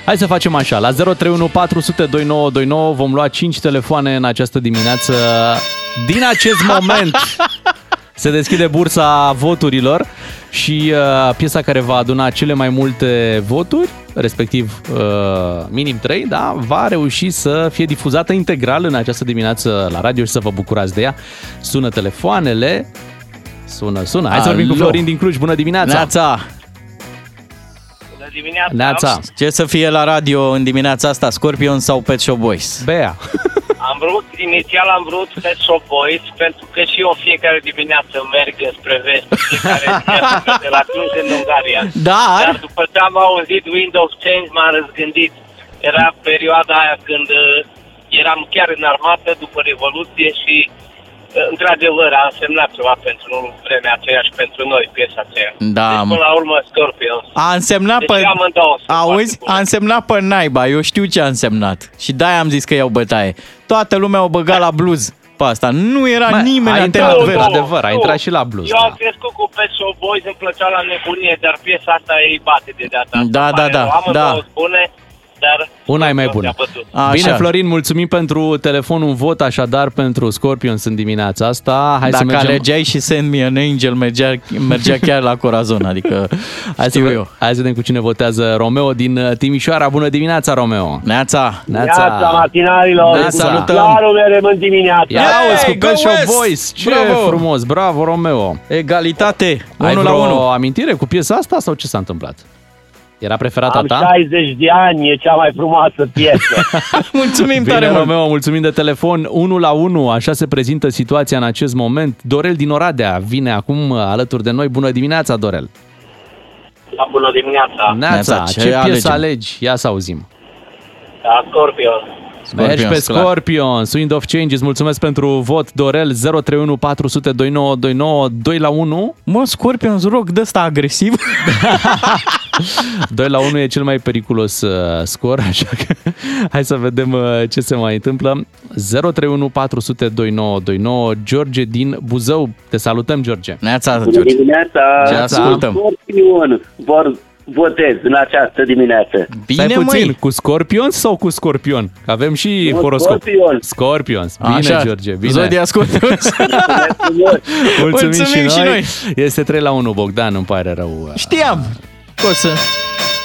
S3: Hai să facem așa, la 031 400 2929 vom lua 5 telefoane în această dimineață. Din acest moment se deschide bursa voturilor și uh, piesa care va aduna cele mai multe voturi, respectiv uh, minim 3, da, va reuși să fie difuzată integral în această dimineață la radio și să vă bucurați de ea. Sună telefoanele, sună, sună. Hai să vorbim cu
S4: Alo.
S3: Florin din Cluj. Bună dimineața!
S4: Neața!
S11: Bună dimineața!
S3: Neața!
S4: Ce să fie la radio în dimineața asta, Scorpion sau Pet Shop Boys?
S3: Bea!
S11: Am vrut, inițial am vrut Pet Shop Boys, pentru că și eu fiecare dimineață merg spre vest, fiecare dimineață de la Cluj în Ungaria.
S4: Dar,
S11: Dar după ce am auzit Windows Change, m-am răzgândit. Era perioada aia când uh, eram chiar în armată după Revoluție și uh, într-adevăr a însemnat ceva pentru vremea aceea și pentru noi, piesa aceea.
S4: Da,
S11: Deci,
S4: mă.
S11: până la urmă, Scorpions.
S4: a însemnat
S11: Deci
S4: pe...
S11: amândouă sunt
S4: Auzi,
S11: foarte
S4: a însemnat pe naiba, eu știu ce a însemnat. Și de-aia am zis că iau bătaie. Toată lumea o băga la blues pe asta. Nu era
S3: Mă,
S4: nimeni
S3: a
S4: atent
S3: intrat,
S4: la
S3: nu,
S4: vers.
S3: nu. adevăr, a intrat și la blues,
S11: Eu am
S3: da.
S11: crescut cu Pet Shop Boys, îmi plăcea la nebunie, dar piesa asta ei bate de data asta.
S4: Da,
S11: Îmi
S4: da,
S11: pare
S4: da,
S11: rău. Amândouă
S4: da.
S11: spune, dar...
S3: Una e mai bună.
S11: a bătut.
S4: Așa.
S3: Bine, Florin, mulțumim pentru telefon, un vot așadar pentru Scorpions în dimineața asta. Hai
S4: Dacă
S3: să mergem...
S4: alegeai și Send Me an Angel, mergea, mergea chiar la Corazon, adică
S3: Hai să,
S4: știu
S3: ve-
S4: eu.
S3: hai să vedem cu cine votează Romeo din uh, Timișoara. Bună dimineața, Romeo!
S4: Neața!
S12: Neața matinarilor,
S3: Neața.
S12: cu
S3: Salutăm.
S12: Slalome rămân dimineața.
S3: Ia
S4: Hey,
S3: auzi cu
S4: go
S3: Pet Shop
S4: West!
S3: Boys! Ce
S4: Bravo!
S3: frumos! Bravo, Romeo!
S4: Egalitate!
S3: Ai
S4: 1 la
S3: vreo
S4: 1.
S3: amintire cu piesa asta sau ce s-a întâmplat? Era preferata
S12: Am
S3: ta?
S12: 60 de ani, e cea mai frumoasă piesă.
S4: Mulțumim
S3: Bine,
S4: tare mult!
S3: Romeo, mulțumim de telefon. 1 la 1, așa se prezintă situația în acest moment. Dorel din Oradea vine acum uh, alături de noi. Bună dimineața, Dorel!
S11: La bună dimineața,
S3: Neața,
S4: Neața,
S3: ce,
S4: ce
S3: piesă
S4: alegem?
S3: alegi? Ia să auzim.
S11: la Scorpio.
S3: Mergi pe
S4: clar.
S3: Scorpion, Wind of Changes. Mulțumesc pentru vot, Dorel. 031 400 2929 2 la 1.
S4: Mă, Scorpion, îți rog, dă ăsta agresiv.
S3: 2 la 1 e cel mai periculos uh, scor, așa că hai să vedem uh, ce se mai întâmplă. 031 400 2929 George din Buzău. Te salutăm, George.
S4: Neața,
S12: Bună
S4: George.
S12: dimineața,
S4: Ce ascultăm?
S12: Scorpion, vor votez în această dimineață.
S3: Stai
S4: Bine,
S3: puțin,
S4: măi!
S3: cu Scorpion sau cu Scorpion? Că avem și
S12: Nu,
S3: horoscop.
S12: Scorpion.
S3: Scorpions. Bine,
S4: Așa,
S3: George, bine.
S4: Zodia Scorpion.
S12: Frumos.
S3: Mulțumim,
S4: Mulțumim
S3: și,
S4: și
S3: noi.
S4: noi.
S3: Este 3 la 1, Bogdan, îmi pare rău.
S4: Știam. O să...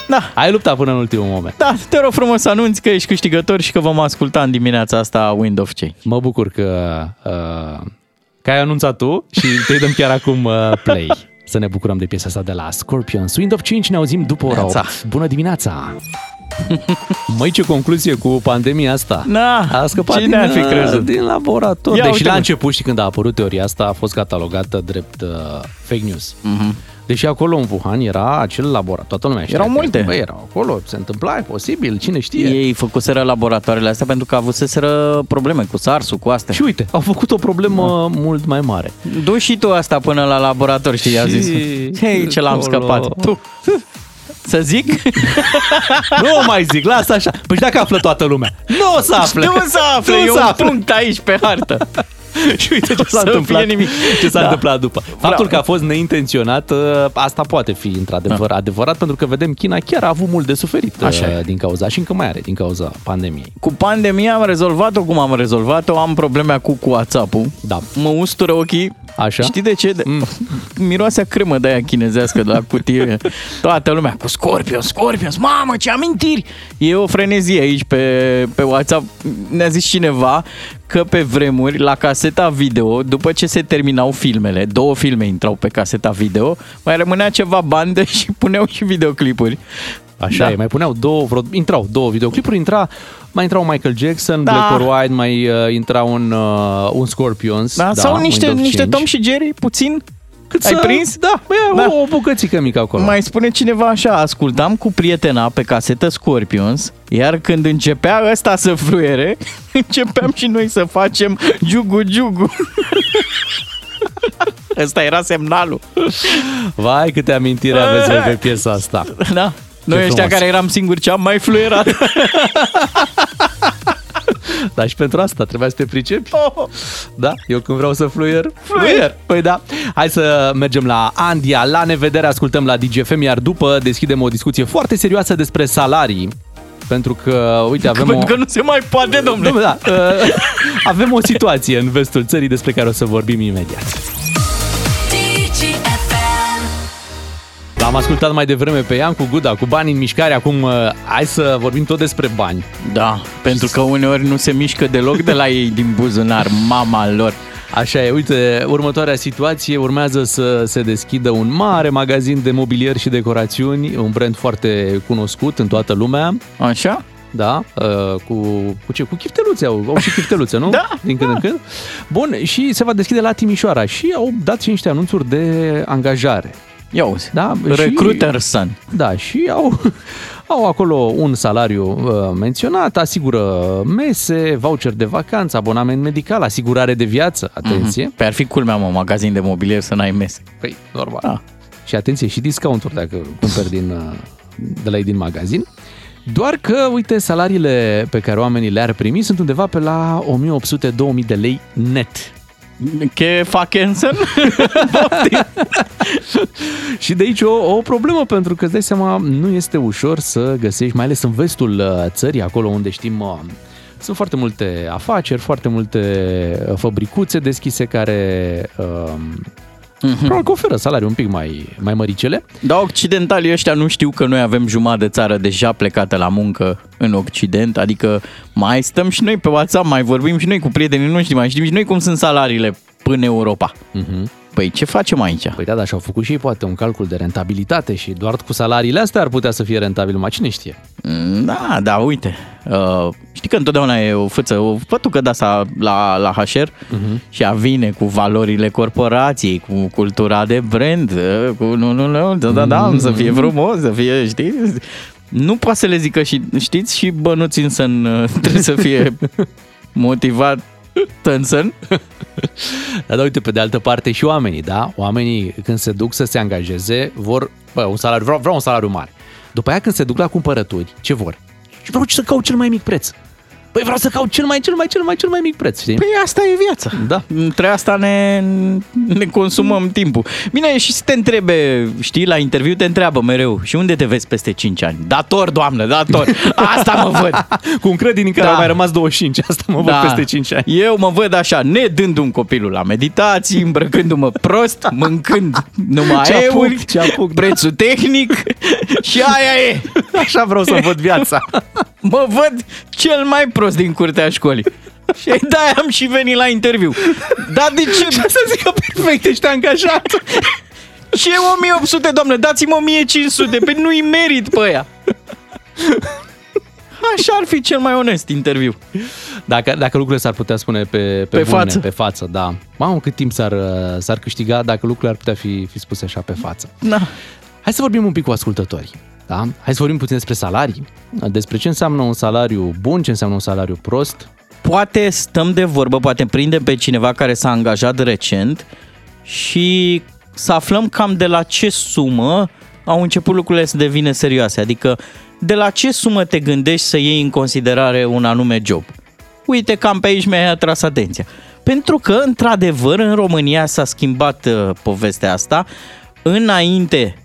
S4: Da,
S3: Ai luptat până în ultimul moment.
S4: da, te rog frumos să anunți că ești câștigător și că vom asculta în dimineața asta Wind of Change.
S3: Mă bucur că, uh, că ai anunțat tu și te dăm chiar acum uh, play. Să ne bucurăm de piesa asta de la Scorpions. Wind of Change ne auzim după ora
S4: Neața.
S3: 8. Bună dimineața! Măi, ce concluzie cu pandemia asta.
S4: Na,
S3: A scăpat
S4: cine
S3: din,
S4: ar fi
S3: uh,
S4: crezut?
S3: din laborator.
S4: Ia
S3: Deși
S4: uite,
S3: la
S4: mă.
S3: început, și când a apărut teoria asta, a fost catalogată drept uh, fake news.
S4: Mm-hmm.
S3: Deși acolo în Wuhan era acel laborator. Toată lumea știa
S4: Erau
S3: că-
S4: multe.
S3: Băi, erau acolo, se întâmpla, e posibil, cine știe.
S4: Ei făcuseră laboratoarele astea pentru că avuseseră probleme cu SARS-ul, cu astea.
S3: Și uite, au făcut o problemă mult mai mare.
S4: Du și tu asta până la laborator, știi, a
S3: Și
S4: zis. Hei, ce l-am
S3: acolo-
S4: scăpat. Tu. Să zic?
S3: Nu o mai zic, lasă așa. Păi și dacă află toată lumea? Nu o să afle.
S4: Nu să afle,
S3: Nu
S4: e
S3: să
S4: un
S3: afle.
S4: punct aici pe hartă.
S3: Și uite ce s-a
S4: Să
S3: întâmplat,
S4: fie nimic.
S3: ce s-a
S4: Da.
S3: întâmplat după. Faptul că a fost neintenționat, ă, asta poate fi într-adevăr adevărat, pentru că vedem China chiar a avut mult de suferit
S4: Da. Așa
S3: ă,
S4: e.
S3: din cauza și încă mai are din cauza pandemiei.
S4: Cu pandemia am rezolvat-o cum am rezolvat-o, am probleme acum cu WhatsApp-ul.
S3: Da.
S4: Mă ustură ochii.
S3: Așa?
S4: Știi de ce? De... Mm. Miroase a cremă de aia chinezească de la cutie. Toată lumea cu Scorpion, Scorpion, mamă ce amintiri! E o frenezie aici pe, pe WhatsApp. Ne-a zis cineva că pe vremuri, la caseta video, după ce se terminau filmele, două filme intrau pe caseta video, mai rămânea ceva bandă și puneau și videoclipuri.
S3: Așa
S4: Da.
S3: e, mai puneau două, vreo, intrau două videoclipuri, intra, mai intra un Michael Jackson,
S4: Da.
S3: Black or White, mai uh, intra un, uh, un Scorpions.
S4: Da? Sau niște,
S3: Wind of
S4: niște
S3: Change.
S4: Tom și Jerry, puțin.
S3: Cât
S4: Ai
S3: să-
S4: prins?
S3: Da, bă,
S4: Da.
S3: O, o bucățică mică acolo.
S4: Mai spune cineva așa, ascultam cu prietena pe casetă Scorpions, iar când începea ăsta să fluiere, începeam și noi să facem giugu-giugu. Ăsta era semnalul.
S3: Vai, câte amintiri aveți voi pe piesa asta.
S4: Da. Noi ăștia
S3: frumos.
S4: care eram singuri ce am mai fluierat.
S3: Dar și pentru asta trebuia să te pricepi.
S4: Oh.
S3: Da? Eu când vreau să fluier, fluier. Păi da. Hai să mergem la Andia, la nevedere, ascultăm la DGFM, iar după deschidem o discuție foarte serioasă despre salarii. Pentru că, uite, avem o...
S4: Pentru că nu se mai poate, domnule.
S3: Nu, da, uh, avem o situație în vestul țării despre care o să vorbim imediat. L-am ascultat mai devreme pe Iancu Guda cu bani în mișcare, acum uh, hai să vorbim tot despre bani.
S4: Da, pentru că uneori nu se mișcă deloc de la ei din buzunar, mama lor.
S3: Așa e, uite, următoarea situație urmează să se deschidă un mare magazin de mobilier și decorațiuni, un brand foarte cunoscut în toată lumea.
S4: Așa?
S3: Da, uh, cu, cu ce? Cu chifteluțe, au, au și chifteluțe, nu?
S4: Da,
S3: Din când în când. Bun, și se va deschide la Timișoara și au dat și niște anunțuri de angajare.
S4: Ia uzi,
S3: Da,
S4: Recruiter Sun.
S3: Da, și au, au acolo un salariu uh, menționat, asigură mese, voucher de vacanță, abonament medical, asigurare de viață, atenție.
S4: Pe ar fi culmea, mă, magazin de mobilier să n-ai mese.
S3: Păi, normal.
S4: Da.
S3: Și atenție, și discounturi dacă cumperi din, uh, de la ei din magazin. Doar că, uite, salariile pe care oamenii le-ar primi sunt undeva pe la 1800-2000 de lei net.
S4: Che Fackensen?
S3: Și de aici o, o problemă, pentru că îți dai seama, nu este ușor să găsești, mai ales în vestul uh, țării, acolo unde știm uh, sunt foarte multe afaceri, foarte multe uh, fabricuțe deschise care uh,
S4: Mhm.
S3: probabil că oferă salarii un pic mai, mai măricele.
S4: Dar occidentalii ăștia nu știu că noi avem jumătate de țară deja plecată la muncă în Occident, adică mai stăm și noi pe WhatsApp, mai vorbim și noi cu prietenii noștri, mai știm și noi cum sunt salariile până Europa.
S3: Uh-huh.
S4: Păi ce facem aici?
S3: Păi da, dar și-au făcut și ei poate un calcul de rentabilitate și doar cu salariile astea ar putea să fie rentabil, mai cine știe?
S4: Mm, Da, da, uite. Uh, știi că întotdeauna e o fâță, o fătucă de asta la, la HR uh-huh. și a vine cu valorile corporației, cu cultura de brand, uh, cu nu, nu, nu, da, da, da, să fie frumos, să fie, știi? Nu poate să le zică și, știți, și bănuți însă în, trebuie să fie motivat Tânsen.
S3: Dar da, uite, pe de altă parte și oamenii, da? Oamenii când se duc să se angajeze vor, bă, un salariu, vreau, vreau un salariu mare. După aia când se duc la cumpărături, ce vor? Și vreau să caut cel mai mic preț. Păi vreau să caut cel mai, cel mai, cel mai, cel mai mic preț, știi?
S4: Păi asta e viața.
S3: Da.
S4: Între asta ne, ne consumăm timpul. Bine, și să te întrebe, știi, la interviu te întreabă mereu, și unde te vezi peste 5 ani? Dator, doamnă, dator. Asta mă văd.
S3: Cu un credit din care
S4: Da.
S3: au mai rămas 25, asta mă văd peste 5 ani.
S4: Eu mă văd așa, nedându un copilul la meditații, îmbrăcându-mă prost, mâncând numai
S3: Ce apuc,
S4: euri,
S3: ce apuc, da.
S4: prețul tehnic și aia e.
S3: Așa vreau să văd viața.
S4: Mă văd cel mai prost din curtea școlii. Și de-aia am și venit la interviu. Dar de ce?
S3: Să zic că perfect, ești angajat.
S4: Ce 1800, doamnă? Dați-mi 1500, pe nu-i merit pe aia. Așa ar fi cel mai onest interviu.
S3: Dacă, dacă lucrurile s-ar putea spune pe, pe,
S4: Pe
S3: bune,
S4: față.
S3: Pe față, da. Mamă, cât timp s-ar, s-ar câștiga dacă lucrurile ar putea fi, fi spuse așa pe față.
S4: Da.
S3: Hai să vorbim un pic cu ascultătorii. Da? Hai să vorbim puțin despre salarii, despre ce înseamnă un salariu bun, ce înseamnă un salariu prost.
S4: Poate stăm de vorbă, poate prindem pe cineva care s-a angajat recent și să aflăm cam de la ce sumă au început lucrurile să devină serioase. Adică de la ce sumă te gândești să iei în considerare un anume job. Uite, cam pe aici mi-ai atras atenția. Pentru că, într-adevăr, în România s-a schimbat uh, povestea asta. Înainte,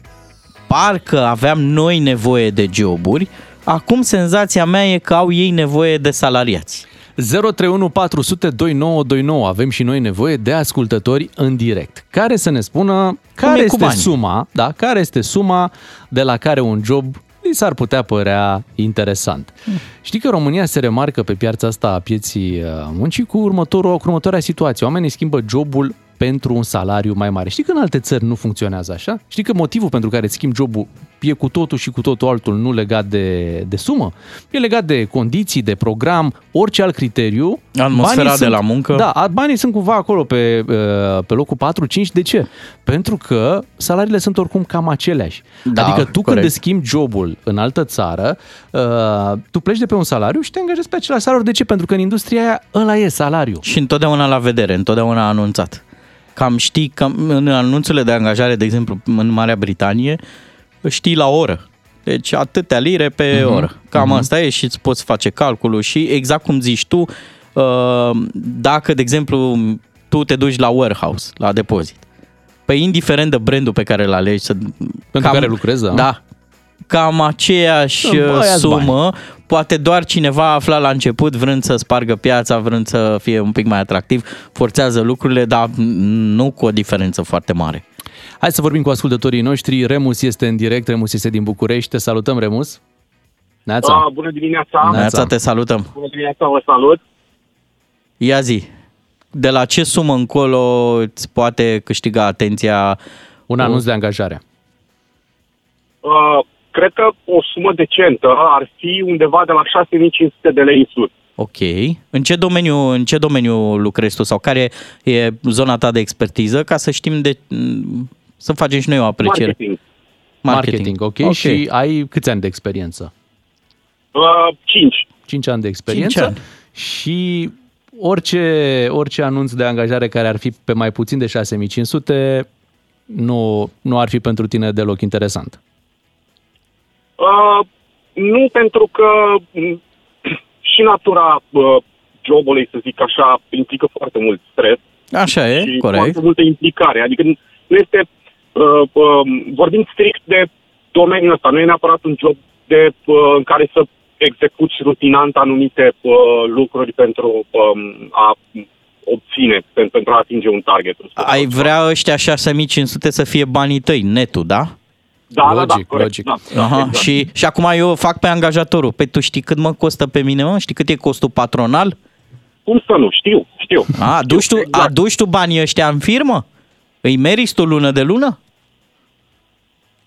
S4: parcă aveam noi nevoie de joburi, acum senzația mea e că au ei nevoie de salariați.
S3: 031 400 2929. Avem și noi nevoie de ascultători în direct, care să ne spună care
S4: e cu
S3: este
S4: banii?
S3: suma, da, care este suma de la care un job li s-ar putea părea interesant. Știi că România se remarcă pe piața asta a pieții uh, muncii cu, următorul, cu următoarea situație. Oamenii schimbă jobul pentru un salariu mai mare. Știi că în alte țări nu funcționează așa? Știi că motivul pentru care îți schimbi jobul e cu totul și cu totul altul nu legat de, de sumă? E legat de condiții, de program, orice alt criteriu.
S4: Atmosfera
S3: Banii
S4: de
S3: sunt-
S4: la muncă.
S3: Da, a- banii sunt cumva acolo pe, uh, pe locul 4-5. De ce? Pentru că salariile sunt oricum cam aceleași.
S4: Da,
S3: adică tu când
S4: corect.
S3: îți schimbi jobul în altă țară, uh, tu pleci de pe un salariu și te angajezi pe același salariu. De ce? Pentru că în industria aia ăla e salariu.
S4: Și întotdeauna la vedere, întotdeauna anunțat. Cam știi, cam, în anunțurile de angajare, de exemplu, în Marea Britanie, știi la oră. Deci atâtea lire pe
S3: Mhm,
S4: uh-huh, oră. Cam
S3: mhm.
S4: uh-huh. asta e și îți poți face calculul și exact cum zici tu, uh, dacă, de exemplu, tu te duci la warehouse, la depozit, pe indiferent de brandul pe care îl alegi, să,
S3: Pentru care lucrezi, da.
S4: Da. Cam aceeași
S3: Bă,
S4: uh,
S3: ia-ți
S4: sumă, poate doar cineva afla la început vrând să spargă piața, vrând să fie un pic mai atractiv, forțează lucrurile, dar nu cu o diferență foarte mare.
S3: Hai să vorbim cu ascultătorii noștri. Remus este în direct, Remus este din București. Te salutăm, Remus. Neața.
S13: Ah, bună dimineața!
S4: Neața, te salutăm.
S13: Bună dimineața, vă salut!
S4: Ia zi, de la ce sumă încolo îți poate câștiga atenția
S3: un anunț de angajare?
S13: Uh, cred că o sumă decentă ar fi undeva de la 6500 de lei în sus.
S4: Ok. În ce domeniu, în ce domeniu lucrezi tu sau care e zona ta de expertiză ca să știm de să facem și noi o apreciere.
S13: Marketing.
S3: Marketing, ok.
S4: Ok.
S3: Și ai câți ani de experiență?
S13: Uh, 5.
S3: 5 ani de experiență.
S4: Cinci ani.
S3: Și orice, orice anunț de angajare care ar fi pe mai puțin de 6500 nu, nu ar fi pentru tine deloc interesant.
S13: Uh, nu pentru că m, și natura uh, jobului, să zic așa, implică foarte mult stres.
S4: Așa e,
S13: și
S4: corect.
S13: foarte multă implicare. Adică nu este, uh, uh, vorbim strict de domeniul ăsta, nu e neapărat un job de, uh, în care să execuți rutinant anumite uh, lucruri pentru um, a obține, pen- pentru a atinge un target.
S4: Ai vrea ăștia 6500 să fie banii tăi, netul, da?
S13: Da, da, da, corect, Da, da,
S4: Aha,
S13: exact.
S4: și, și acum eu fac pe angajatorul. Păi tu știi cât mă costă pe mine, mă? Știi cât e costul patronal?
S13: Cum să nu? Știu, știu.
S4: A, aduci tu, aduci tu banii ăștia în firmă? Îi meriți tu lună de lună?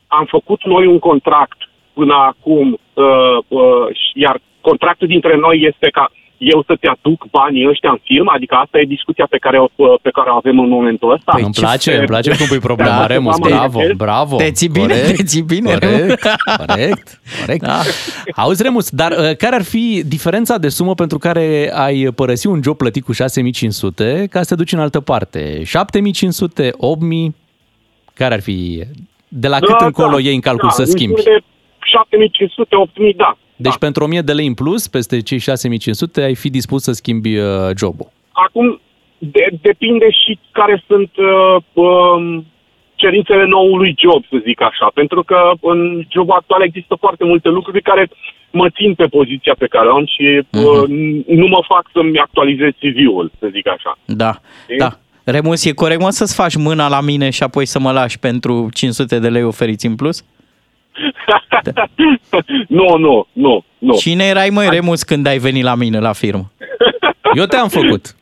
S13: am făcut noi un contract până acum, uh, uh, și- iar contractul dintre noi este ca eu să-ți aduc banii ăștia în firmă, adică asta e discuția pe care o, pe care o avem în momentul ăsta.
S3: Păi îmi place, îmi place cum pui problema,
S13: Da,
S3: Remus,
S13: am
S3: bravo,
S13: înțeles.
S3: bravo.
S4: Te ții bine?
S3: Corect,
S4: Te ții bine,
S3: Corect,
S4: Remus?
S3: corect, corect. Da. Auzi, Remus, dar uh, care ar fi diferența de sumă pentru care ai părăsi un job plătit cu 6500 ca să te duci în altă parte? 7500, 8000? Care ar fi? De la cât
S13: Da,
S3: încolo
S13: da,
S3: iei în calcul
S13: da,
S3: să
S13: în
S3: schimbi?
S13: jur de 7500, 8000, da.
S3: Deci pentru 1000 de lei în plus, peste cei 6500, ai fi dispus să schimbi uh, jobul.
S13: Acum de, depinde și care sunt uh, um, cerințele noului job, să zic așa. Pentru că în jobul actual există foarte multe lucruri care mă țin pe poziția pe care o am și uh, nu mă fac să-mi actualizez CV-ul, să zic așa.
S4: Da, da. Remus, e corect, mă, să-ți faci mâna la mine și apoi să mă lași pentru 500 de lei oferiți în plus?
S13: Nu, nu, nu, nu.
S4: Cine erai, măi, Remus, când ai venit la mine la firmă?
S3: Eu te-am făcut.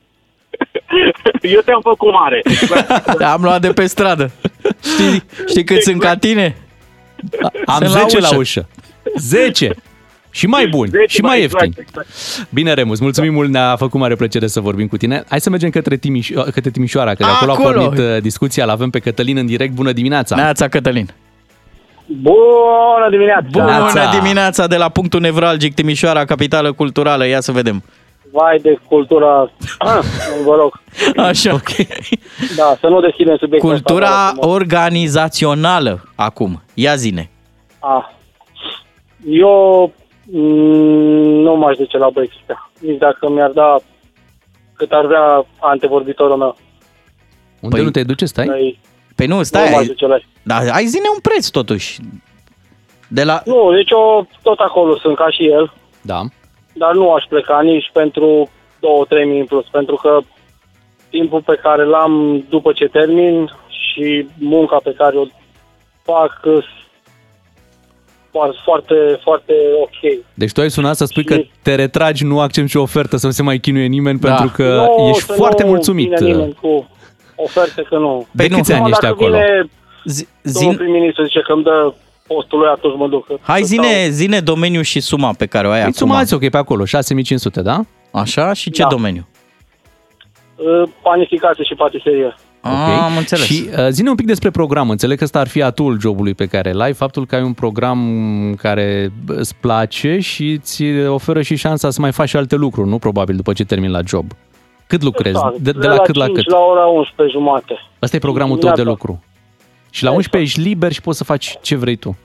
S13: Eu te-am făcut mare.
S4: Am luat de pe stradă. Știi, știi cât sunt ca tine?
S3: Am
S4: Sunt la
S3: 10 la
S4: ușă.
S3: ușă. 10! Și mai bun,
S13: 10,
S3: și mai
S13: exact,
S3: ieftin. Bine, Remus, mulțumim mult, ne-a făcut mare plăcere să vorbim cu tine. Hai să mergem către, Timiș- către Timișoara, că de acolo,
S4: Acolo.
S3: a pornit uh, discuția. L-avem pe Cătălin în direct. Bună dimineața!
S4: Neața, Cătălin.
S14: Bună dimineața!
S4: Bună dimineața de la punctul nevralgic Timișoara, capitală culturală. Ia să vedem.
S14: Vai de cultura... Ah, vă rog.
S4: Așa. Okay.
S14: Da, să nu deschidem subiectul ăsta, vă
S4: Cultura
S14: rog frumos.
S4: organizațională acum. Ia zine.
S14: Ah. Eu mm, nu m-aș duce la Brexit. Nici dacă mi-ar da cât ar vrea antevorbitorul meu.
S3: Unde
S4: Păi-
S3: nu te duce, stai?
S14: Noi,
S4: Păi nu,
S14: nu
S4: stai.
S14: m-aș
S4: Ai,
S14: duce la...
S4: da, hai zine un preț totuși. De la...
S14: Nu, deci eu tot acolo sunt ca și el,
S3: Da.
S14: dar nu aș pleca nici pentru 2-3 mii în plus, pentru că timpul pe care l-am după ce termin și munca pe care o fac sunt foarte, foarte, foarte ok.
S3: Deci tu ai sunat să spui că te retragi, nu accepti nicio ofertă, să nu se mai chinuie nimeni,
S4: Da.
S3: pentru că
S14: Nu,
S3: ești
S14: să
S3: foarte
S14: nu
S3: mulțumit. uh.
S14: vină nimeni cu oferte că nu.
S3: De câți ani
S14: Numai
S3: ești
S14: dacă
S3: acolo?
S14: Vine
S4: Zi-
S14: domnul prim-ministru zice că îmi dă postul lui, atunci mă duc.
S4: Hai
S14: Să
S4: zine, zine domeniul și suma pe care o ai
S3: Păi
S4: acum.
S3: sumați ok pe acolo, 6500, da?
S4: Așa? Și ce
S14: Da.
S4: domeniu?
S14: stau, uh, Panificație și patiserie.
S4: Ah,
S3: Ok.
S4: am înțeles.
S3: Și uh, zine un pic despre program. Înțeleg că ăsta ar fi atul jobului pe care îl ai, faptul că ai un program care îți place și îți oferă și șansa să mai faci și alte lucruri, nu probabil după ce termin la job. Cât lucrezi?
S14: Exact.
S3: De, de la cât la
S14: 5
S3: cât?
S14: la ora 11 jumate.
S3: Asta e programul tău de
S14: Dimineața.
S3: lucru. Și la 11 ești liber și poți să faci ce vrei tu.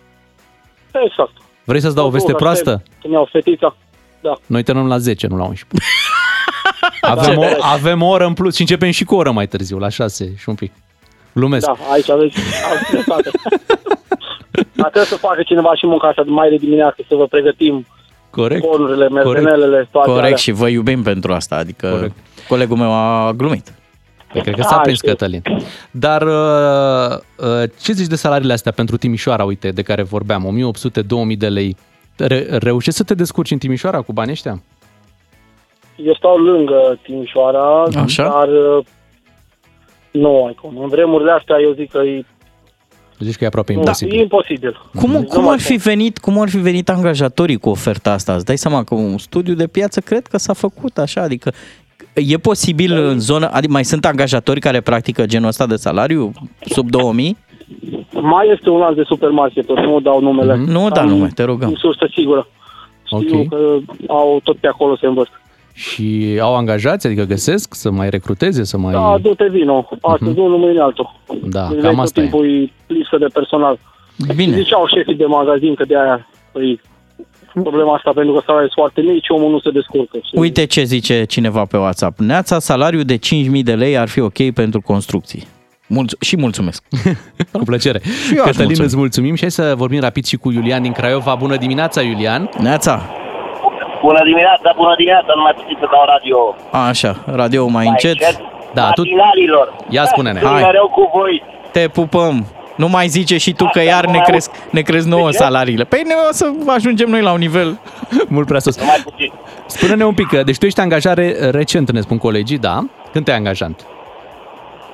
S14: Exact.
S3: Vrei să-ți dau o veste
S14: Mă duc,
S3: proastă?
S14: aștept Când iau fetița. Da.
S3: Noi terminăm la 10, nu la 11. Avem o, avem o oră în plus și începem și cu o oră mai târziu, la 6 și un pic. Glumesc.
S14: Da, aici aveți aveți dreptate. Dar trebuie să facă cineva și munca asta de mai de dimineață, să vă pregătim
S3: Corect.
S14: cornurile, merdenelele, toate
S4: Corect
S14: alea.
S4: și vă iubim pentru asta. Adică Corect. Colegul meu a glumit.
S3: Păi cred că s-a
S14: Da,
S3: prins
S14: știu.
S3: Cătălin. Dar uh, uh, ce zici de salariile astea pentru Timișoara, uite, de care vorbeam, 1800-2000 de lei? Re- reușești să te descurci în Timișoara cu banii ăștia?
S14: Eu stau lângă Timișoara,
S3: Așa.
S14: dar uh, nu ai cum. În vremurile astea eu zic că e,
S3: Zici că e aproape
S14: nu,
S3: imposibil.
S14: e imposibil.
S4: Cum,
S14: Nu
S4: cum,
S14: mai
S4: ar fi venit, cum ar fi venit angajatorii cu oferta asta? Îți dai seama că un studiu de piață cred că s-a făcut așa, adică e posibil în zonă, adică mai sunt angajatori care practică genul ăsta de salariu sub 2000?
S14: Mai este un alt de supermarketuri, nu dau numele.
S4: Mhm. Nu da
S14: Am
S4: nume, te rugăm.
S14: Sursă sigură. Știu
S3: Ok.
S14: că au tot pe acolo se învăț.
S3: Și au angajați, adică găsesc să mai recruteze, să mai...
S14: Da, du-te vino. Astăzi unul, mâine altul.
S3: Da,
S14: Deci
S3: cam
S14: tot
S3: asta e.
S14: timpul e lipsă de personal.
S4: Bine.
S14: Ziceau șefii de magazin că de aia, păi, problema asta, pentru că salariile sunt foarte mici, omul nu se descurcă. Și
S4: Uite ce zice cineva pe WhatsApp. Neața, salariul de 5.000 de lei ar fi ok pentru construcții. Mulț- și mulțumesc.
S3: Cu plăcere.
S4: eu aș
S3: Cătălin,
S4: mulțumi.
S3: îți mulțumim și hai să vorbim rapid și cu Iulian din Craiova. Bună dimineața, Iulian!
S4: Neața!
S12: Bună dimineața, bună dimineața, nu mai puteți să dau radio.
S4: Așa, radio mai încet.
S3: Da, tu...
S12: Matinalilor.
S3: Ia spune-ne.
S12: Sunt
S4: Hai.
S12: mereu cu voi.
S4: Te pupăm! Nu mai zice și tu că
S12: Asta
S4: iar
S12: nu
S4: ne
S12: mai
S4: cresc, ne cresc nouă
S12: De ce?
S4: salariile. Păi ne o să ajungem noi la un nivel.
S3: Mult prea sus.
S12: Mai puțin.
S3: Spune-ne un pic, deci tu ești angajare recent, ne spun colegii, da? Când te-ai angajat?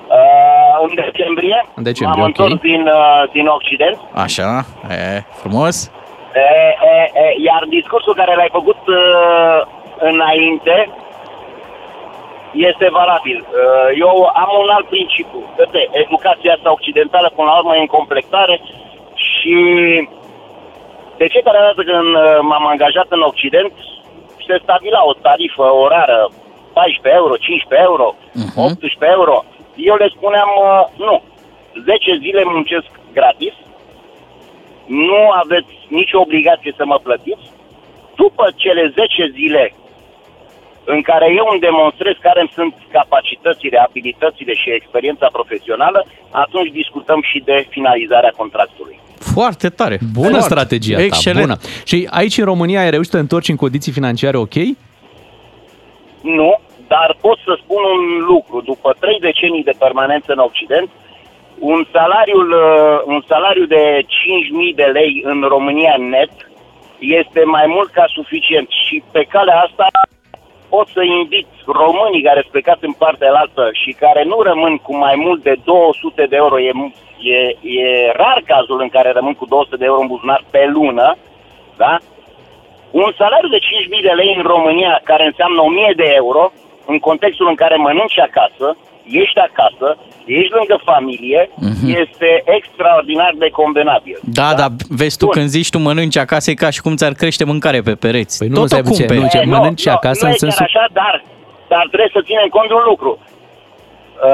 S12: Uh, în decembrie,
S3: În decembrie,
S12: m-am
S3: ok.
S12: întors din, uh, din Occident.
S4: Așa, e, frumos.
S12: E, e, e, iar discursul care l-ai făcut uh, înainte este valabil. Uh, eu am un alt principiu. Uite, educația asta occidentală, până la urmă, e în completare și de fiecare dată când uh, m-am angajat în Occident, se stabila o tarifă orară 14 euro, 15 euro, 18 euro. Eu le spuneam, uh, nu, 10 zile muncesc gratis, nu aveți nicio obligație să mă plătiți. După cele 10 zile în care eu îmi demonstrez care îmi sunt capacitățile, abilitățile și experiența profesională, atunci discutăm și de finalizarea contractului.
S4: Foarte tare.
S3: Bună
S4: Foarte.
S3: strategia ta,
S4: Excelent.
S3: bună. Și aici în România ai reușit să te întorci în condiții financiare ok?
S12: Nu, dar pot să spun un lucru. După trei decenii de permanență în Occident, un salariu, un salariu de 5.000 de lei în România net este mai mult ca suficient și pe calea asta pot să invit românii care sunt plecați în partea altă și care nu rămân cu mai mult de 200 de euro, e, e, e rar cazul în care rămân cu 200 de euro în buzunar pe lună, da? Un salariu de 5.000 de lei în România, care înseamnă 1.000 de euro, în contextul în care mănânci acasă, ești acasă, ești lângă familie,
S4: Mhm.
S12: este extraordinar de convenabil.
S4: Da, da, vezi tu
S12: Bun.
S4: când zici tu mănânci acasă, e ca și cum ți-ar crește mâncare pe pereți.
S3: Păi nu,
S4: Tot
S3: stai
S4: o
S3: puțin,
S4: cumperi.
S3: nu, ce
S12: Eh,
S3: mănânci acasă
S12: nu
S3: în
S12: e chiar
S3: sensul...
S12: așa, dar, dar trebuie să ținem cont de un lucru. Uh,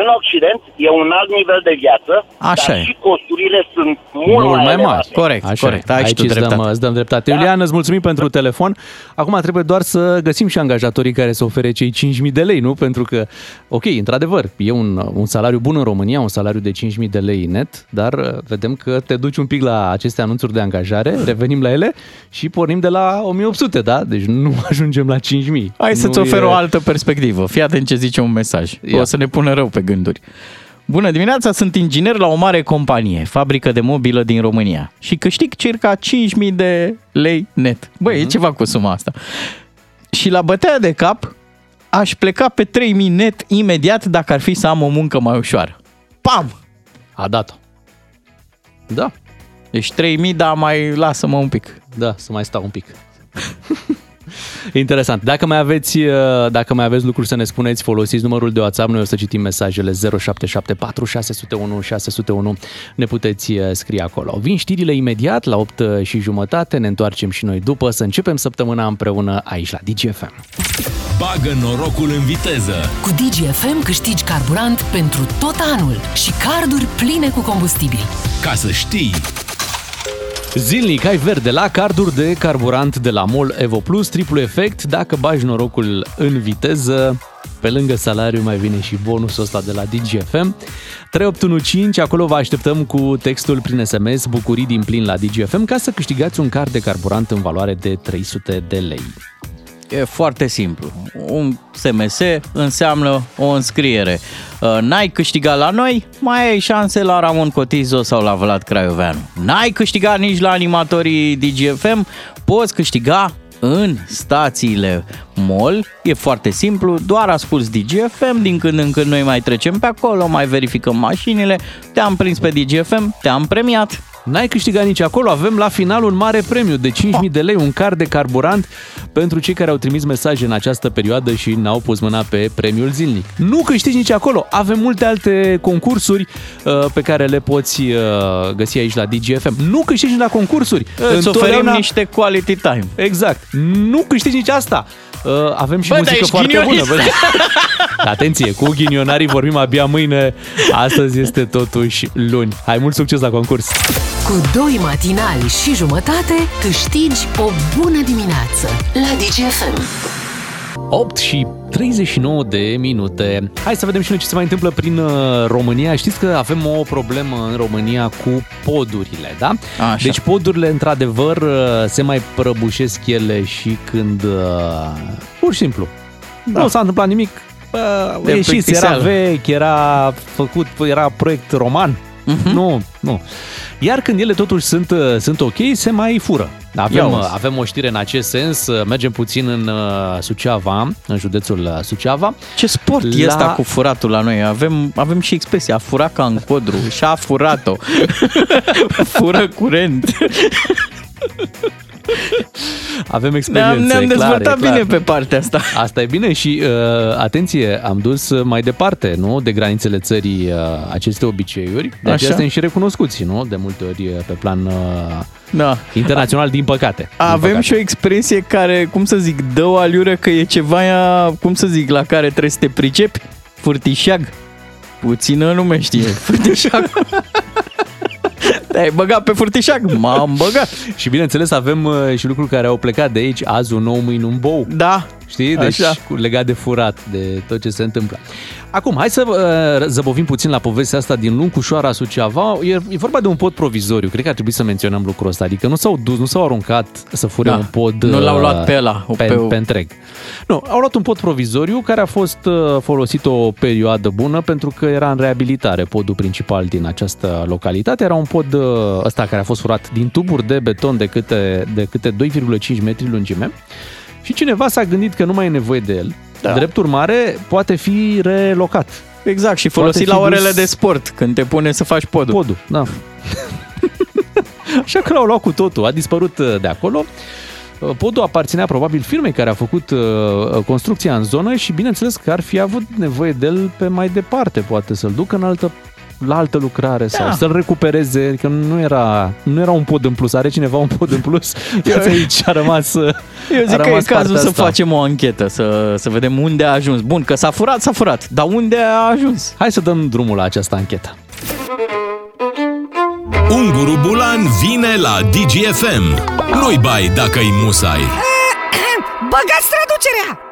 S12: în Occident e un alt nivel de viață,
S4: Așa
S12: dar
S4: e.
S12: și costurile sunt mult,
S3: Mult mai mari.
S12: elevate.
S4: Corect,
S3: Așa
S4: corect.
S3: e.
S4: Ai și
S3: Aici
S4: tu
S3: îți dăm,
S4: dreptate.
S3: îți dăm dreptate. Iulian, îți mulțumim pentru telefon. Acum trebuie doar să găsim și angajatorii care să ofere cei 5.000 de lei, nu? Pentru că, ok, într-adevăr, e un, un salariu bun în România, un salariu de 5.000 de lei net, dar uh, vedem că te duci un pic la aceste anunțuri de angajare, revenim la ele și pornim de la 1.800, da? Deci nu ajungem la 5.000.
S4: Hai să-ți
S3: Nu
S4: ofer
S3: e-
S4: o altă perspectivă. Fii atent ce zice un mesaj.
S3: Ia.
S4: O să ne pună rău pe gânduri. Bună dimineața, sunt inginer la o mare companie, fabrică de mobilă din România și câștig circa 5.000 de lei net. Băi,
S3: Mhm.
S4: e ceva cu suma asta. Și la bătea de cap aș pleca pe 3.000 net imediat dacă ar fi să am o muncă mai ușoară. Pam!
S3: A dat-o. Da,
S4: Deci 3.000, dar mai lasă-mă un pic.
S3: da, să mai stau un pic. Interesant. Dacă mai aveți, uh, dacă mai aveți lucruri să ne spuneți, folosiți numărul de WhatsApp, noi o să citim mesajele 0774 601 601. Ne puteți uh, scrie acolo. Vin știrile imediat la 8 și jumătate, ne întoarcem și noi după să începem săptămâna împreună aici la DGFM.
S2: Bagă norocul în viteză.
S1: Cu DGFM câștigi carburant pentru tot anul și carduri pline cu combustibil.
S2: Ca să știi,
S3: Zilnic ai verde la carduri de carburant de la MOL Evo Plus, triplu efect, dacă bagi norocul în viteză, pe lângă salariu mai vine și bonusul ăsta de la DGFM. 3815, acolo vă așteptăm cu textul prin SMS Bucurii din plin la DGFM ca să câștigați un card de carburant în valoare de 300 de lei.
S4: E foarte simplu. Un SMS înseamnă o înscriere. Uh, N-ai câștigat la noi, mai ai șanse la Ramon Cotizo sau la Vlad Craioveanu. N-ai câștigat nici la animatorii DGFM, poți câștiga în stațiile MOL. E foarte simplu, doar asculti DGFM, din când în când noi mai trecem pe acolo, mai verificăm mașinile, te-am prins pe DGFM, te-am premiat.
S3: N-ai câștigat nici acolo, avem la final un mare premiu de 5.000 de lei, un card de carburant pentru cei care au trimis mesaje în această perioadă și n-au pus mâna pe premiul zilnic. Nu câștigi nici acolo, avem multe alte concursuri uh, pe care le poți uh, găsi aici la DGFM. Nu câștigi la concursuri.
S4: Îți oferim
S3: Întotdeauna-
S4: niște quality time.
S3: Exact. Nu câștigi nici asta. Uh, avem și
S4: Bă, dar
S3: muzică
S4: ești
S3: foarte bună.
S4: ghinionist.
S3: Bă. Atenție, cu ghinionarii vorbim abia mâine. Astăzi este totuși luni. Hai, mult succes la concurs!
S1: Cu Cu doi matinali și jumătate câștigi o bună dimineață la DGFM.
S3: 8 și 39 de minute. Hai să vedem și noi ce se mai întâmplă prin uh, România. Știți că avem o problemă în România cu podurile, da?
S4: Așa.
S3: Deci podurile, într-adevăr, uh, se mai prăbușesc ele și când... uh, Pur și simplu. Da. Nu s-a întâmplat nimic. Bă,
S4: De
S3: ieșiți, era
S4: plictiseală.
S3: vechi, era făcut, era proiect roman.
S4: Mhm.
S3: Nu, nu. Iar când ele totuși sunt, uh, sunt ok, se mai fură. Avem,
S4: Ia
S3: uh,
S4: uzi.
S3: avem o știre în acest sens. Uh, Mergem puțin în uh, Suceava, în județul uh, Suceava.
S4: Ce sport la... e ăsta cu furatul la noi? Avem, avem și expresia, a furat ca în codru și a furat-o. Fură curent.
S3: Avem experiențe,
S4: Ne-am, ne-am
S3: clar,
S4: dezvoltat
S3: e clar.
S4: bine pe partea asta.
S3: Asta e bine și, uh, atenție, am dus mai departe, nu? De granițele țării uh, aceste obiceiuri. De aceea
S4: Așa.
S3: suntem și recunoscuți, nu? De multe ori uh, pe plan uh,
S4: Da.
S3: internațional, din păcate. Din
S4: Avem
S3: păcate.
S4: și o expresie care, cum să zic, dă o aliură că e ceva, cum să zic, la care trebuie să te pricepi. Furtișag. Puțină lume știe. Furtișag. Te-ai băgat pe furtișag? M-am băgat.
S3: Și bineînțeles avem uh, și lucruri care au plecat de aici, azi un nou, mâine un bou.
S4: Da.
S3: Știi? Deci
S4: Așa.
S3: cu- legat de furat, de tot ce se întâmplă. Acum, hai să uh, zăbovim puțin la povestea asta din Luncușoara, Suceava. E, e vorba de un pod provizoriu. Cred că ar trebui să menționăm lucrul ăsta. Adică nu s-au dus, nu s-au aruncat să fure
S4: Da.
S3: un pod
S4: Nu l-au
S3: uh,
S4: luat pe ăla,
S3: pe,
S4: pe-
S3: pe întreg. Nu, au luat un pod provizoriu care a fost uh, folosit o perioadă bună pentru că era în reabilitare podul principal din această localitate. Era un pod uh, ăsta care a fost furat din tuburi de beton de câte, de câte 2,5 metri lungime și cineva s-a gândit că nu mai e nevoie de el. Da. Drept urmare, poate fi relocat.
S4: Exact, și
S3: Poate
S4: folosit
S3: fi
S4: la orele
S3: dus-
S4: de sport, când te pune să faci podul.
S3: Podul, da. Așa că l-au luat cu totul, a dispărut uh, de acolo. Uh, Podul aparținea probabil firmei care a făcut uh, construcția în zonă și bineînțeles că ar fi avut nevoie de el pe mai departe, poate să-l ducă în altă la altă lucrare sau
S4: Da.
S3: să-l recupereze, că nu era, nu era un pod în plus, are cineva un pod în plus,
S4: Eu-
S3: aici a rămas
S4: Eu
S3: a
S4: zic că e
S3: rămas
S4: cazul
S3: partea
S4: să
S3: asta.
S4: facem o anchetă, să, să vedem unde a ajuns. Bun, că s-a furat, s-a furat, dar unde a ajuns?
S3: Hai să dăm drumul la această anchetă.
S2: Unguru Bulan vine la DGFM. Nu-i bai dacă-i musai.
S5: Băgați traducerea!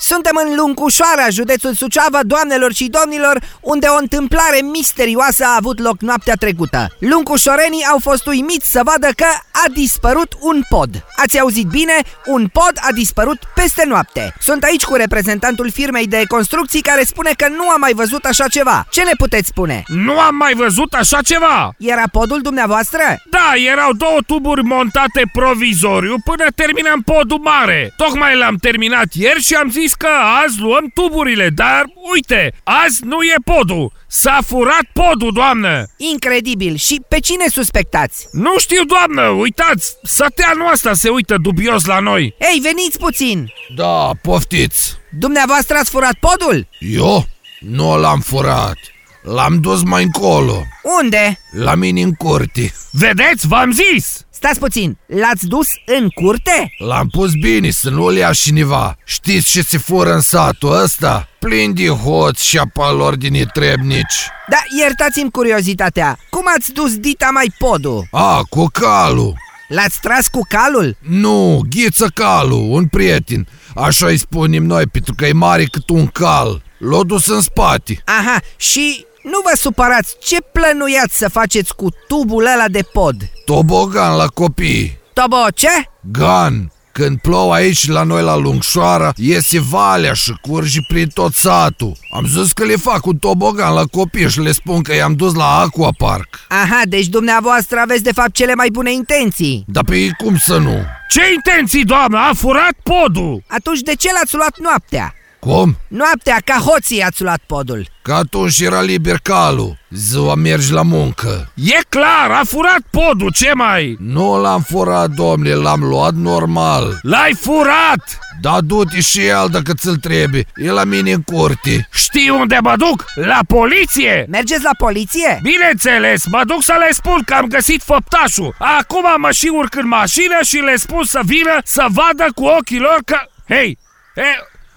S5: Suntem în Luncușoara, județul Suceava, doamnelor și domnilor, unde o întâmplare misterioasă a avut loc noaptea trecută. Luncușorenii au fost uimiți să vadă că a dispărut un pod. Ați auzit bine? Un pod a dispărut peste noapte. Sunt aici cu reprezentantul firmei de construcții care spune că nu a mai văzut așa ceva. Ce ne puteți spune?
S6: Nu am mai văzut așa ceva!
S5: Era podul dumneavoastră?
S6: Da, erau două tuburi montate provizoriu până terminam podul mare. Tocmai l-am terminat ieri și am zis că azi luăm tuburile, dar uite, azi nu e podul. S-a furat podul, doamnă!
S5: Incredibil. Și pe cine suspectați?
S6: Nu știu, doamnă, uitați, săteanul ăsta se uită dubios la noi.
S5: Ei, veniți puțin!
S7: Da, poftiți.
S5: Dumneavoastră ați furat podul?
S7: Eu? Nu l-am furat. L-am dus mai încolo,
S5: Unde?
S7: la mine în curte.
S6: Vedeți, v-am zis!
S5: Stați puțin, l-ați dus în curte?
S7: L-am pus bine să nu-l ia cineva. Știți ce se fură în satul ăsta? Plin de hoți și apalori din netrebnici.
S5: Da, iertați-mi curiozitatea. Cum ați dus dita mai podul?
S7: A, cu calul.
S5: L-ați tras cu calul?
S7: Nu, ghiță calul, un prieten. Așa îi spunem noi, pentru că e mare cât un cal. L-a dus în spate.
S5: Aha, și nu vă supărați, ce plănuiați să faceți cu tubul ăla de pod?
S7: Tobogan la copii.
S5: Tobo, ce?
S7: Gan. Când plouă aici la noi la Lungșoara, iese valea și curge prin tot satul. Am zis că le fac un tobogan la copii și le spun că i-am dus la Aquapark.
S5: Aha, deci dumneavoastră aveți de fapt cele mai bune intenții.
S7: Dar pe ei cum să nu?
S6: Ce intenții, doamnă? A furat podul!
S5: Atunci de ce l-ați luat noaptea?
S7: Cum?
S5: Noaptea, ca hoții ați luat podul.
S7: Că atunci era liber calul. Ziua mergi la muncă.
S6: E clar, a furat podul, ce mai?
S7: Nu l-am furat, domnule, l-am luat normal.
S6: L-ai furat!
S7: Da, du-te și el dacă ți-l trebuie. E la mine în curte.
S6: Știi unde mă duc? La poliție!
S5: Mergeți la poliție?
S6: Bineînțeles, mă duc să le spun că am găsit făptașul. Acum mă și urc în mașină și le spun să vină să vadă cu ochii lor că... Hei, e,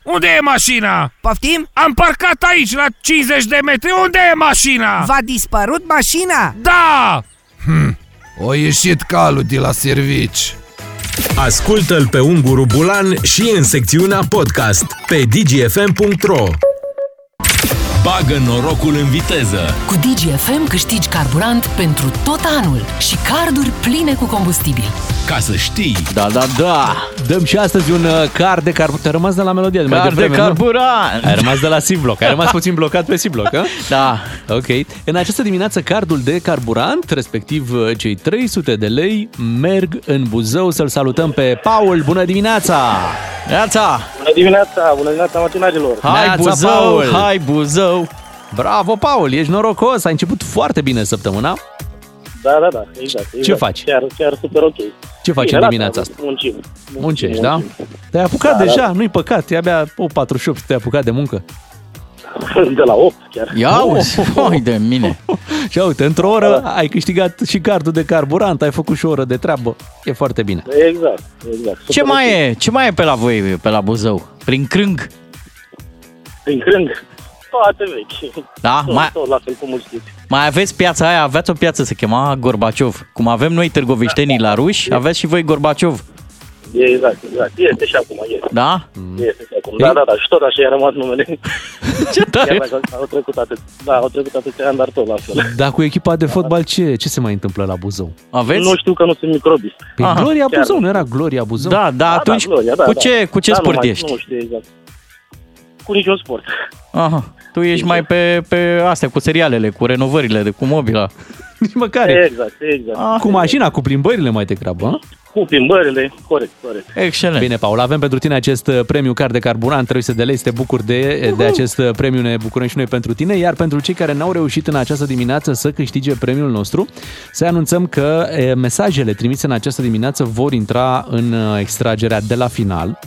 S6: unde e mașina?
S5: Poftim?
S6: Am parcat aici, la 50 de metri. Unde e mașina?
S5: V-a dispărut mașina?
S6: Da!
S7: O ieșit calul de la servici.
S2: Ascultă-l pe Unguru Bulan și în secțiunea podcast pe dgfm.ro Bagă norocul în viteză!
S1: Cu DGFM câștigi carburant pentru tot anul și carduri pline cu combustibil.
S2: Ca să știi!
S4: Da, da, da!
S3: Dăm și astăzi un uh, card de carburant. Te-ai rămas de la melodie de mai
S4: Card de
S3: devreme, nu?
S4: carburant!
S3: Ai rămas de la C-Block. Ai rămas puțin blocat pe C-Block, hă?
S4: Da.
S3: Ok. În această dimineață, cardul de carburant, respectiv uh, cei 300 de lei, merg în Buzău. Să-l salutăm pe Paul. Bună dimineața!
S4: Neața!
S14: Bună dimineața, bună dimineața matinalilor.
S4: Hai
S3: Neața,
S4: Buzău,
S3: Paul!
S4: hai Buzău!
S3: Bravo, Paul! Ești norocos! Ai început foarte bine săptămâna.
S14: Da, da, da, exact. exact.
S3: Ce faci?
S14: Chiar, chiar super ok.
S3: Ce faci
S14: Bine,
S3: în
S14: da,
S3: dimineața
S14: da,
S3: asta?
S14: Muncim.
S3: Muncești, da? Te-ai apucat
S14: Da,
S3: deja,
S14: da.
S3: nu-i păcat. E abia 48 te-ai apucat de muncă.
S14: De la 8 chiar.
S4: Ia uzi, oi de mine!
S3: Și uite, într-o oră ai câștigat și cardul de carburant, ai făcut și o oră de treabă. E foarte bine.
S14: Exact, exact.
S4: Ce
S14: Super
S4: mai
S14: ok.
S4: e? Ce mai e pe la voi, pe la Buzău? Prin crâng?
S14: Prin crâng. Toate vechi.
S4: Da?
S14: Tot,
S4: Mai-
S14: tot la fel cum îl știți.
S4: Mai aveți piața aia, aveați o piață, se chema Gorbaciov. Cum avem noi târgoviștenii la ruși, aveți și voi Gorbaciov.
S14: Exact, exact. Este și acum, este.
S4: Da?
S14: Este și acum. Da, da, da. Și tot așa i-a rămas numele.
S4: Ce
S14: Chiar
S4: tare!
S14: dacă au trecut atât. Da, au trecut atâția ani, dar tot la fel.
S3: Dar cu echipa de fotbal ce, ce se mai întâmplă la Buzău?
S4: Aveți?
S14: Nu știu că nu sunt microbist.
S3: Păi
S4: Aha,
S3: Gloria
S14: chiar
S3: Buzău,
S14: nu.
S3: nu era Gloria Buzău?
S4: Da, da, atunci
S14: Gloria, da,
S4: cu
S14: da.
S4: ce, cu ce
S14: Da, nu
S4: sport
S14: mai-
S4: ești?
S14: Nu știu exact. Cu niciun sport.
S4: Aha. Tu ești mai pe, pe astea, cu serialele, cu renovările, de cu mobila.
S3: Nici măcar.
S14: Exact, exact.
S4: Ah,
S3: Cu mașina, cu plimbările mai degrabă, hă?
S14: Cu plimbările, corect, corect.
S4: Excelent.
S3: Bine, Paul, avem pentru tine acest uh, premiu card de carburant 300 de lei, să te bucuri de, de acest uh, premiu, ne bucurăm și noi pentru tine, iar pentru cei care n-au reușit în această dimineață să câștige premiul nostru, să anunțăm că e, mesajele trimise în această dimineață vor intra în uh, extragerea de la final.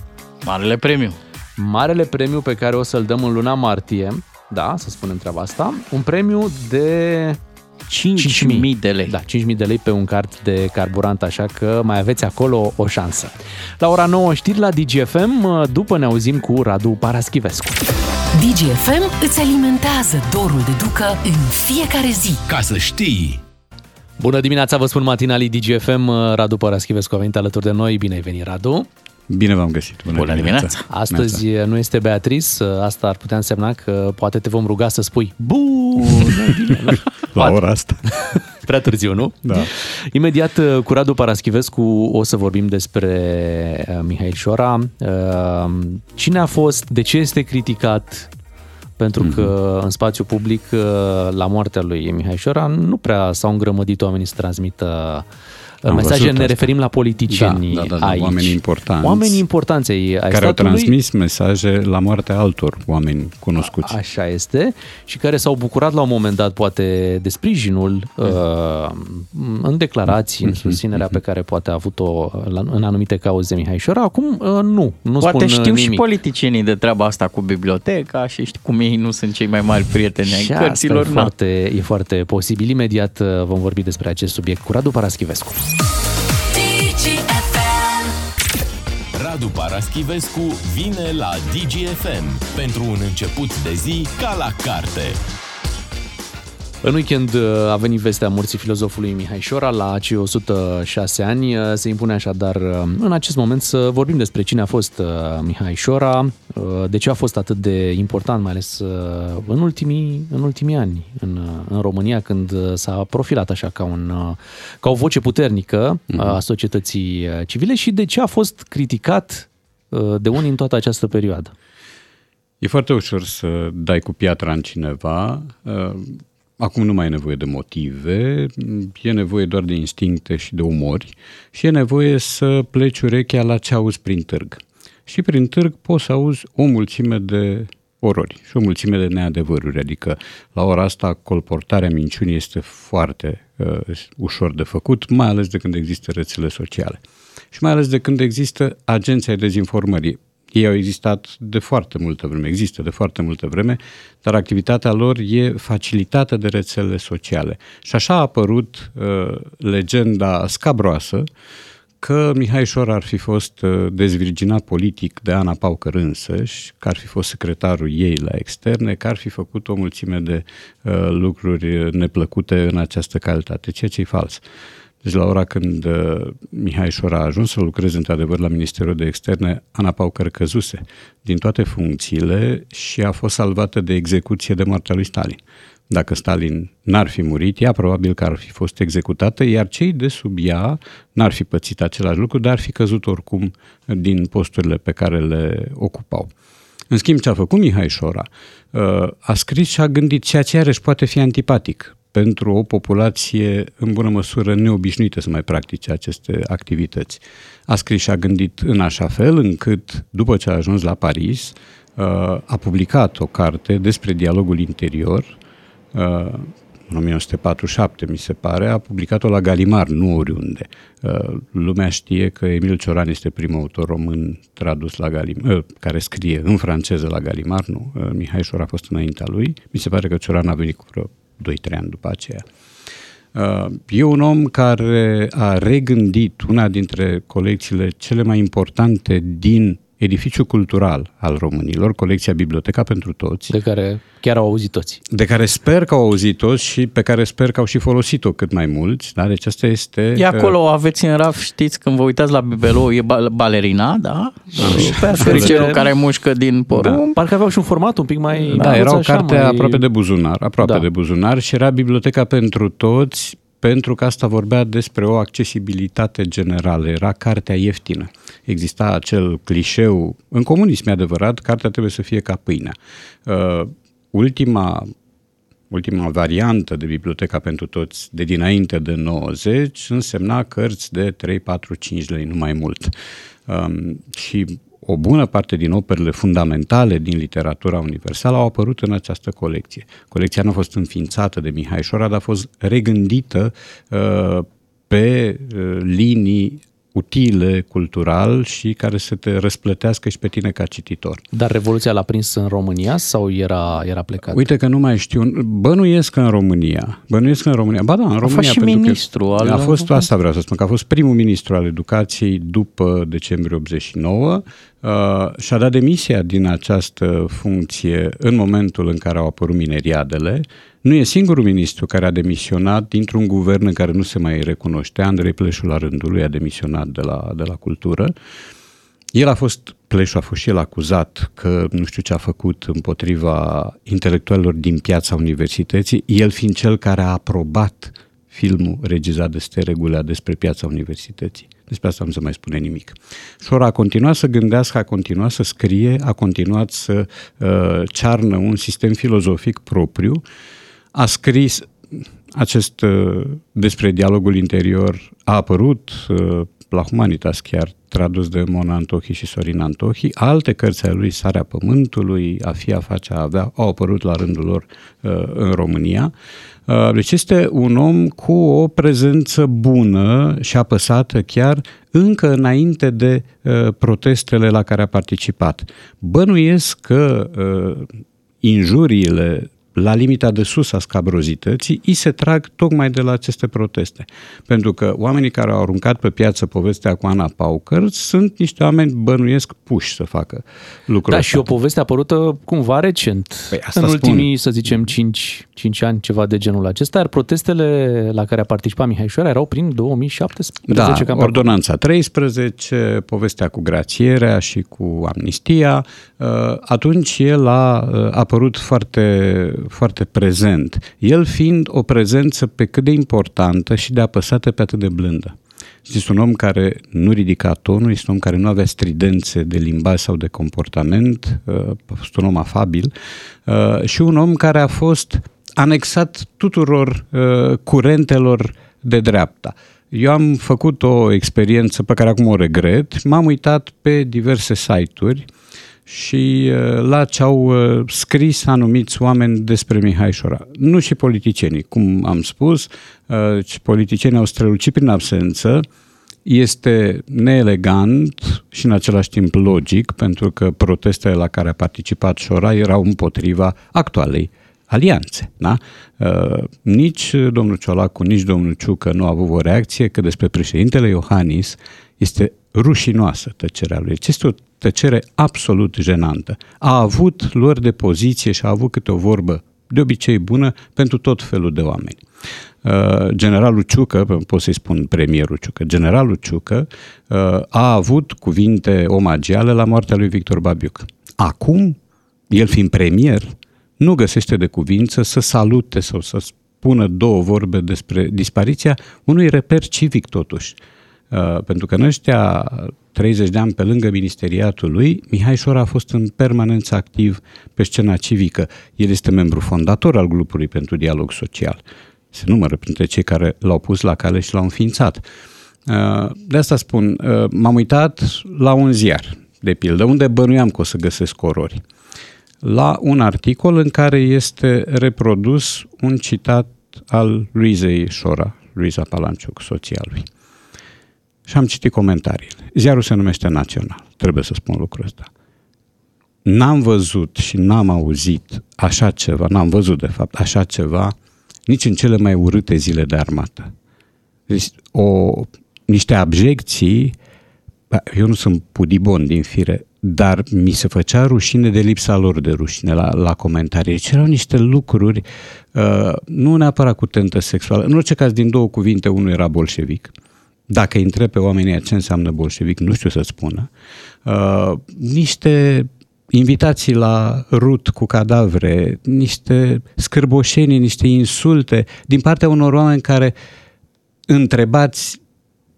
S4: Marele premiu.
S3: Marele premiu pe care o să-l dăm în luna martie, da, să spunem treaba asta, un premiu de
S4: 5.000 de lei.
S3: Da, 5.000 de lei pe un card de carburant, așa că mai aveți acolo o șansă. La ora 9 știri la DGFM, după ne auzim cu Radu Paraschivescu.
S1: DGFM îți alimentează dorul de ducă în fiecare zi.
S2: Ca să știi!
S3: Bună dimineața, vă spun matinalii DGFM, Radu Paraschivescu a venit alături de noi, bine ai venit Radu.
S15: Bine v-am găsit. Bună,
S4: Bună dimineața.
S3: Astăzi nu este Beatrice, asta ar putea însemna că poate te vom ruga să spui Bună dimineața.
S15: La ora asta.
S3: Prea târziu, nu?
S15: Da.
S3: Imediat uh, cu Radu Paraschivescu o să vorbim despre uh, Mihail Șora. Uh, Cine a fost, de ce este criticat? Pentru
S15: Mhm.
S3: că în spațiu public, uh, la moartea lui Mihai Șora, nu prea s-au îngrămădit oamenii să transmită uh,
S15: Am
S3: mesaje.
S15: văzut
S3: Ne
S15: asta.
S3: referim la politicieni
S15: Da, da, da, da,
S3: aici.
S15: oamenii importanți.
S3: Oamenii importanți ai, ai
S15: care au
S3: statului.
S15: transmis mesaje la moartea altor oameni cunoscuți.
S3: Așa este. Și care s-au bucurat la un moment dat, poate, de sprijinul uh, în declarații,
S15: Mhm.
S3: în susținerea pe care poate a avut-o la- în anumite cauze Mihai Șora. Acum, uh, nu. Nu
S4: Poate
S3: spun
S4: știu
S3: nimic.
S4: și politicienii de treaba asta cu biblioteca și știi cum ei nu sunt cei mai mari prieteni ai
S3: Și asta
S4: cărților.
S3: e
S4: na.
S3: foarte, e foarte posibil. Imediat uh, vom vorbi despre acest subiect cu Radu Paraschivescu.
S2: Radu Paraschivescu vine la DGFM pentru un început de zi ca la carte.
S3: În weekend uh, a venit vestea morții filozofului Mihai Șora la cei 106 ani. Uh, Se impune așadar uh, în acest moment să vorbim despre cine a fost uh, Mihai Șora, uh, de ce a fost atât de important, mai ales uh, în ultimii, în ultimii ani în, uh, în România, când uh, s-a profilat așa ca, un, uh, ca o voce puternică uh, a societății uh, civile și de ce a fost criticat uh, de unii în toată această perioadă.
S15: E foarte ușor să dai cu piatra în cineva. Uh, Acum nu mai e nevoie de motive, e nevoie doar de instincte și de umori și e nevoie să pleci urechea la ce auzi prin târg. Și prin târg poți să auzi o mulțime de orori și o mulțime de neadevăruri, adică la ora asta colportarea minciunii este foarte uh, ușor de făcut, mai ales de când există rețele sociale și mai ales de când există agenții ai dezinformării. Ei au existat de foarte multă vreme, există de foarte multă vreme, dar activitatea lor e facilitată de rețelele sociale. Și așa a apărut uh, legenda scabroasă că Mihai Șor ar fi fost uh, dezvirginat politic de Ana Paucăr însăși, că ar fi fost secretarul ei la externe, că ar fi făcut o mulțime de uh, lucruri neplăcute în această calitate, ceea ce e fals. Deci la ora când uh, Mihai Șora a ajuns să lucreze într-adevăr la Ministerul de Externe, Ana Paucăr căzuse din toate funcțiile și a fost salvată de execuție de moartea lui Stalin. Dacă Stalin n-ar fi murit, ea probabil că ar fi fost executată, iar cei de sub ea n-ar fi pățit același lucru, dar ar fi căzut oricum din posturile pe care le ocupau. În schimb, ce a făcut Mihai Șora, uh, a scris și a gândit ceea ce iarăși poate fi antipatic pentru o populație în bună măsură neobișnuită să mai practice aceste activități. A scris și a gândit în așa fel încât, după ce a ajuns la Paris, uh, a publicat o carte despre dialogul interior, uh, în 1947, mi se pare, a publicat-o la Galimar, nu oriunde. Uh, lumea știe că Emil Cioran este primul autor român tradus la Galimar, care scrie în franceză la Galimar, nu. Mihai Șor a fost înaintea lui. Mi se pare că Cioran a venit cu vreo 2-3 ani după aceea. E un om care a regândit una dintre colecțiile cele mai importante din edificiu cultural al românilor, colecția Biblioteca pentru Toți.
S3: De care chiar au auzit toți.
S15: De care sper că au auzit toți și pe care sper că au și folosit-o cât mai mulți. Da? Deci asta este...
S4: E acolo, uh, aveți în raf, știți, când vă uitați la bibelou, e balerina, da? Și pe fericerul care mușcă din porumb. Da.
S3: Parcă aveau și un format un pic mai...
S15: Da, era o carte mai... aproape de buzunar, aproape da. de buzunar și era Biblioteca pentru Toți pentru că asta vorbea despre o accesibilitate generală, era cartea ieftină. Exista acel clișeu, în comunism e adevărat, cartea trebuie să fie ca pâinea. Uh, ultima ultima variantă de biblioteca pentru toți de dinainte de 90 însemna cărți de 3, 4, 5 lei, nu mai mult. Um, și o bună parte din operele fundamentale din literatura universală au apărut în această colecție. Colecția nu a fost înființată de Mihai Șora, dar a fost regândită uh, pe uh, linii utile cultural și care să te răsplătească și pe tine ca cititor.
S3: Dar Revoluția l-a prins în România sau era, era plecat?
S15: Uite că nu mai știu. Bănuiesc în România. Bănuiesc în România. Ba da, în România. A
S4: fost și ministru. Al...
S15: A fost, asta vreau să spun, că a fost primul ministru al educației după decembrie 89 uh, și-a dat demisia din această funcție în momentul în care au apărut mineriadele nu e singurul ministru care a demisionat dintr-un guvern în care nu se mai recunoște. Andrei Pleșu la rândul lui a demisionat de la, de la cultură. El a fost, Pleșu a fost și el acuzat că nu știu ce a făcut împotriva intelectualilor din piața universității, el fiind cel care a aprobat filmul regizat de Steregulea despre piața universității. Despre asta nu se mai spune nimic. Șora a continuat să gândească, a continuat să scrie, a continuat să uh, cearnă un sistem filozofic propriu a scris acest uh, despre dialogul interior, a apărut uh, la Humanitas chiar, tradus de Mona Antohi și Sorin Antohi. Alte cărți ale lui, Sarea Pământului, A fi, a face, a avea, au apărut la rândul lor uh, în România. Deci este un om cu o prezență bună și apăsată chiar încă înainte de protestele la care a participat. Bănuiesc că injuriile la limita de sus a scabrozității, îi se trag tocmai de la aceste proteste. Pentru că oamenii care au aruncat pe piață povestea cu Ana Paucăr sunt niște oameni bănuiesc puși să facă lucrul
S3: Da, și o poveste apărută cumva recent. Păi în ultimii, spun. să zicem, 5, 5 ani, ceva de genul acesta, iar protestele la care a participat Mihai Șoara erau prin 2017.
S15: Da, ordonanța 13, povestea cu grațierea și cu amnistia. Uh, atunci el a uh, apărut foarte foarte prezent, el fiind o prezență pe cât de importantă și de apăsată pe atât de blândă. Este un om care nu ridica tonul, este un om care nu avea stridențe de limbaj sau de comportament, uh, a fost un om afabil uh, și un om care a fost anexat tuturor uh, curentelor de dreapta. Eu am făcut o experiență pe care acum o regret, m-am uitat pe diverse site-uri și uh, la ce au uh, scris anumiți oameni despre Mihai Șora. Nu și politicienii, cum am spus, uh, politicienii au strălucit prin absență, este neelegant și în același timp logic, pentru că protestele la care a participat Șora erau împotriva actualei alianțe. Da? Uh, nici domnul Ciolacu, nici domnul Ciucă nu au avut o reacție că despre președintele Iohannis este rușinoasă tăcerea lui. Este o tăcere absolut jenantă. A avut luări de poziție și a avut câte o vorbă de obicei bună pentru tot felul de oameni. Uh, generalul Ciucă, pot să-i spun premierul Ciucă, generalul Ciucă uh, a avut cuvinte omagiale la moartea lui Victor Babiuc. Acum, el fiind premier, nu găsește de cuvință să salute sau să spună două vorbe despre dispariția unui reper civic totuși. Uh, pentru că în ăștia 30 de ani pe lângă ministeriatul lui, Mihai Șora a fost în permanență activ pe scena civică. El este membru fondator al grupului pentru dialog social. Se numără printre cei care l-au pus la cale și l-au înființat. Uh, de asta spun, uh, m-am uitat la un ziar, de pildă, unde bănuiam că o să găsesc orori. La un articol în care este reprodus un citat al Luizei Șora, Luiza Palanciuc, soția lui și am citit comentariile. Ziarul se numește Național, trebuie să spun lucrul ăsta. N-am văzut și n-am auzit așa ceva, n-am văzut de fapt așa ceva nici în cele mai urâte zile de armată. Deci o, niște abjecții, eu nu sunt pudibon din fire, dar mi se făcea rușine de lipsa lor de rușine la, la comentarii. Deci erau niște lucruri, uh, nu neapărat cu tentă sexuală, în orice caz din două cuvinte, unul era bolșevic, dacă îi întreb pe oamenii ce înseamnă bolșevic, nu știu să spună. Uh, niște invitații la rut cu cadavre, niște scârboșenii, niște insulte din partea unor oameni care întrebați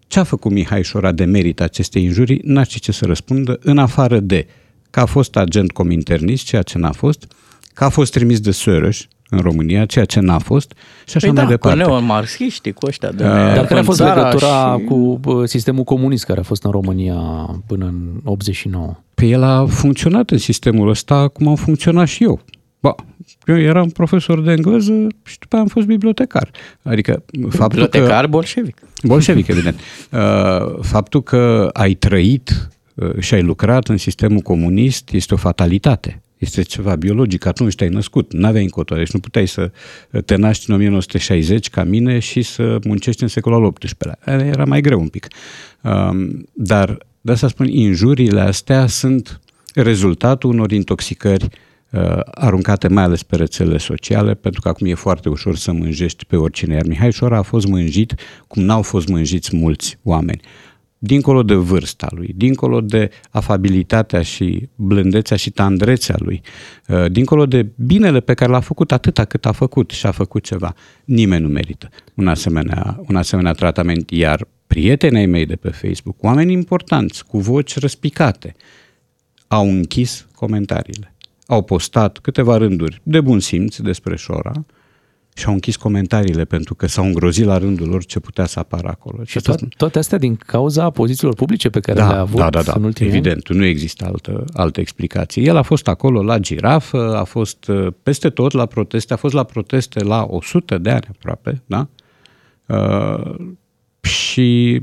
S15: ce a făcut Mihai Șora de merit aceste injurii, n-aș ce să răspundă, în afară de că a fost agent cominternist, ceea ce n-a fost, că a fost trimis de Soros, în România, ceea ce n-a fost și așa
S4: păi
S15: mai
S4: da,
S15: departe.
S4: Cu neomarxiști, cu ăștia de
S3: Uh, Dar care a fost legătura
S4: și...
S3: cu sistemul comunist care a fost în România până în 89?
S15: Păi el a funcționat în sistemul ăsta cum am funcționat și eu. Ba, eu eram profesor de engleză și după aia am fost bibliotecar. Adică faptul
S4: bibliotecar
S15: că...
S4: bolșevic.
S15: Bolșevic, evident. Uh, faptul că ai trăit uh, și ai lucrat în sistemul comunist este o fatalitate. Este ceva biologic. Atunci te-ai născut, n-aveai încotro, deci nu puteai să te naști în 1960 ca mine și să muncești în secolul al XVIII-lea. Era mai greu un pic. Um, dar de asta spun, injuriile astea sunt rezultatul unor intoxicări uh, aruncate mai ales pe rețelele sociale, pentru că acum e foarte ușor să mânjești pe oricine. Iar Mihai Șora a fost mânjit cum n-au fost mânjiți mulți oameni dincolo de vârsta lui, dincolo de afabilitatea și blândețea și tandrețea lui, uh, dincolo de binele pe care l-a făcut atâta cât a făcut și a făcut ceva, nimeni nu merită un asemenea, un asemenea tratament. Iar prietenii mei de pe Facebook, oameni importanți, cu voci răspicate, au închis comentariile. Au postat câteva rânduri de bun simț despre Șora, și au închis comentariile pentru că s-au îngrozit la rândul lor ce putea să apară acolo.
S3: Și to- toate astea din cauza pozițiilor publice pe care
S15: da,
S3: le-a avut
S15: da, da, da.
S3: în ultimul
S15: Evident, nu există altă, altă explicație. El a fost acolo la girafă, a fost uh, peste tot la proteste, a fost la proteste la 100 de ani aproape, da? Uh, și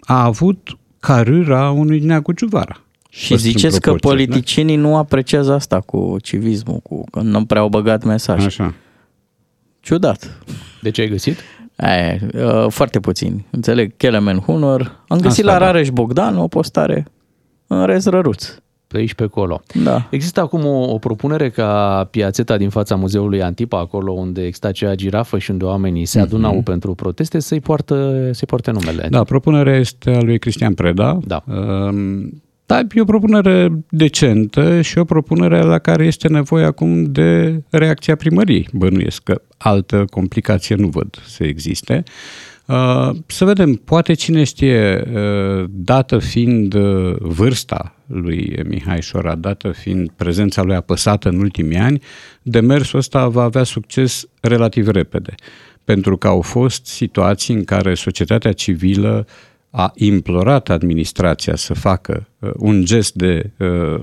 S15: a avut carâra unui neagu Giuvara.
S4: Și ziceți că politicienii da? nu apreciază asta cu civismul, cu că nu prea au băgat mesaj.
S15: Așa.
S4: Ciudat.
S3: De ce ai găsit?
S4: E, uh, foarte puțin. Înțeleg, Kelemen Hunor. Am găsit Asta, la Rareș Bogdan o postare în rez răruț.
S3: Pe aici, pe acolo.
S4: Da.
S3: Există acum o, o propunere ca piațeta din fața muzeului Antipa, acolo unde exista acea girafă și unde oamenii se adunau mm-hmm. pentru proteste, să-i poartă, să-i poarte numele.
S15: Da, propunerea este a lui Cristian Preda.
S3: Da.
S15: Um, da, e o propunere decentă și o propunere la care este nevoie acum de reacția primăriei. Bănuiesc că altă complicație nu văd să existe. Uh, să vedem, poate cine știe, uh, dată fiind uh, vârsta lui Mihai Șora, dată fiind prezența lui apăsată în ultimii ani, demersul ăsta va avea succes relativ repede. Pentru că au fost situații în care societatea civilă a implorat administrația să facă uh, un gest de uh,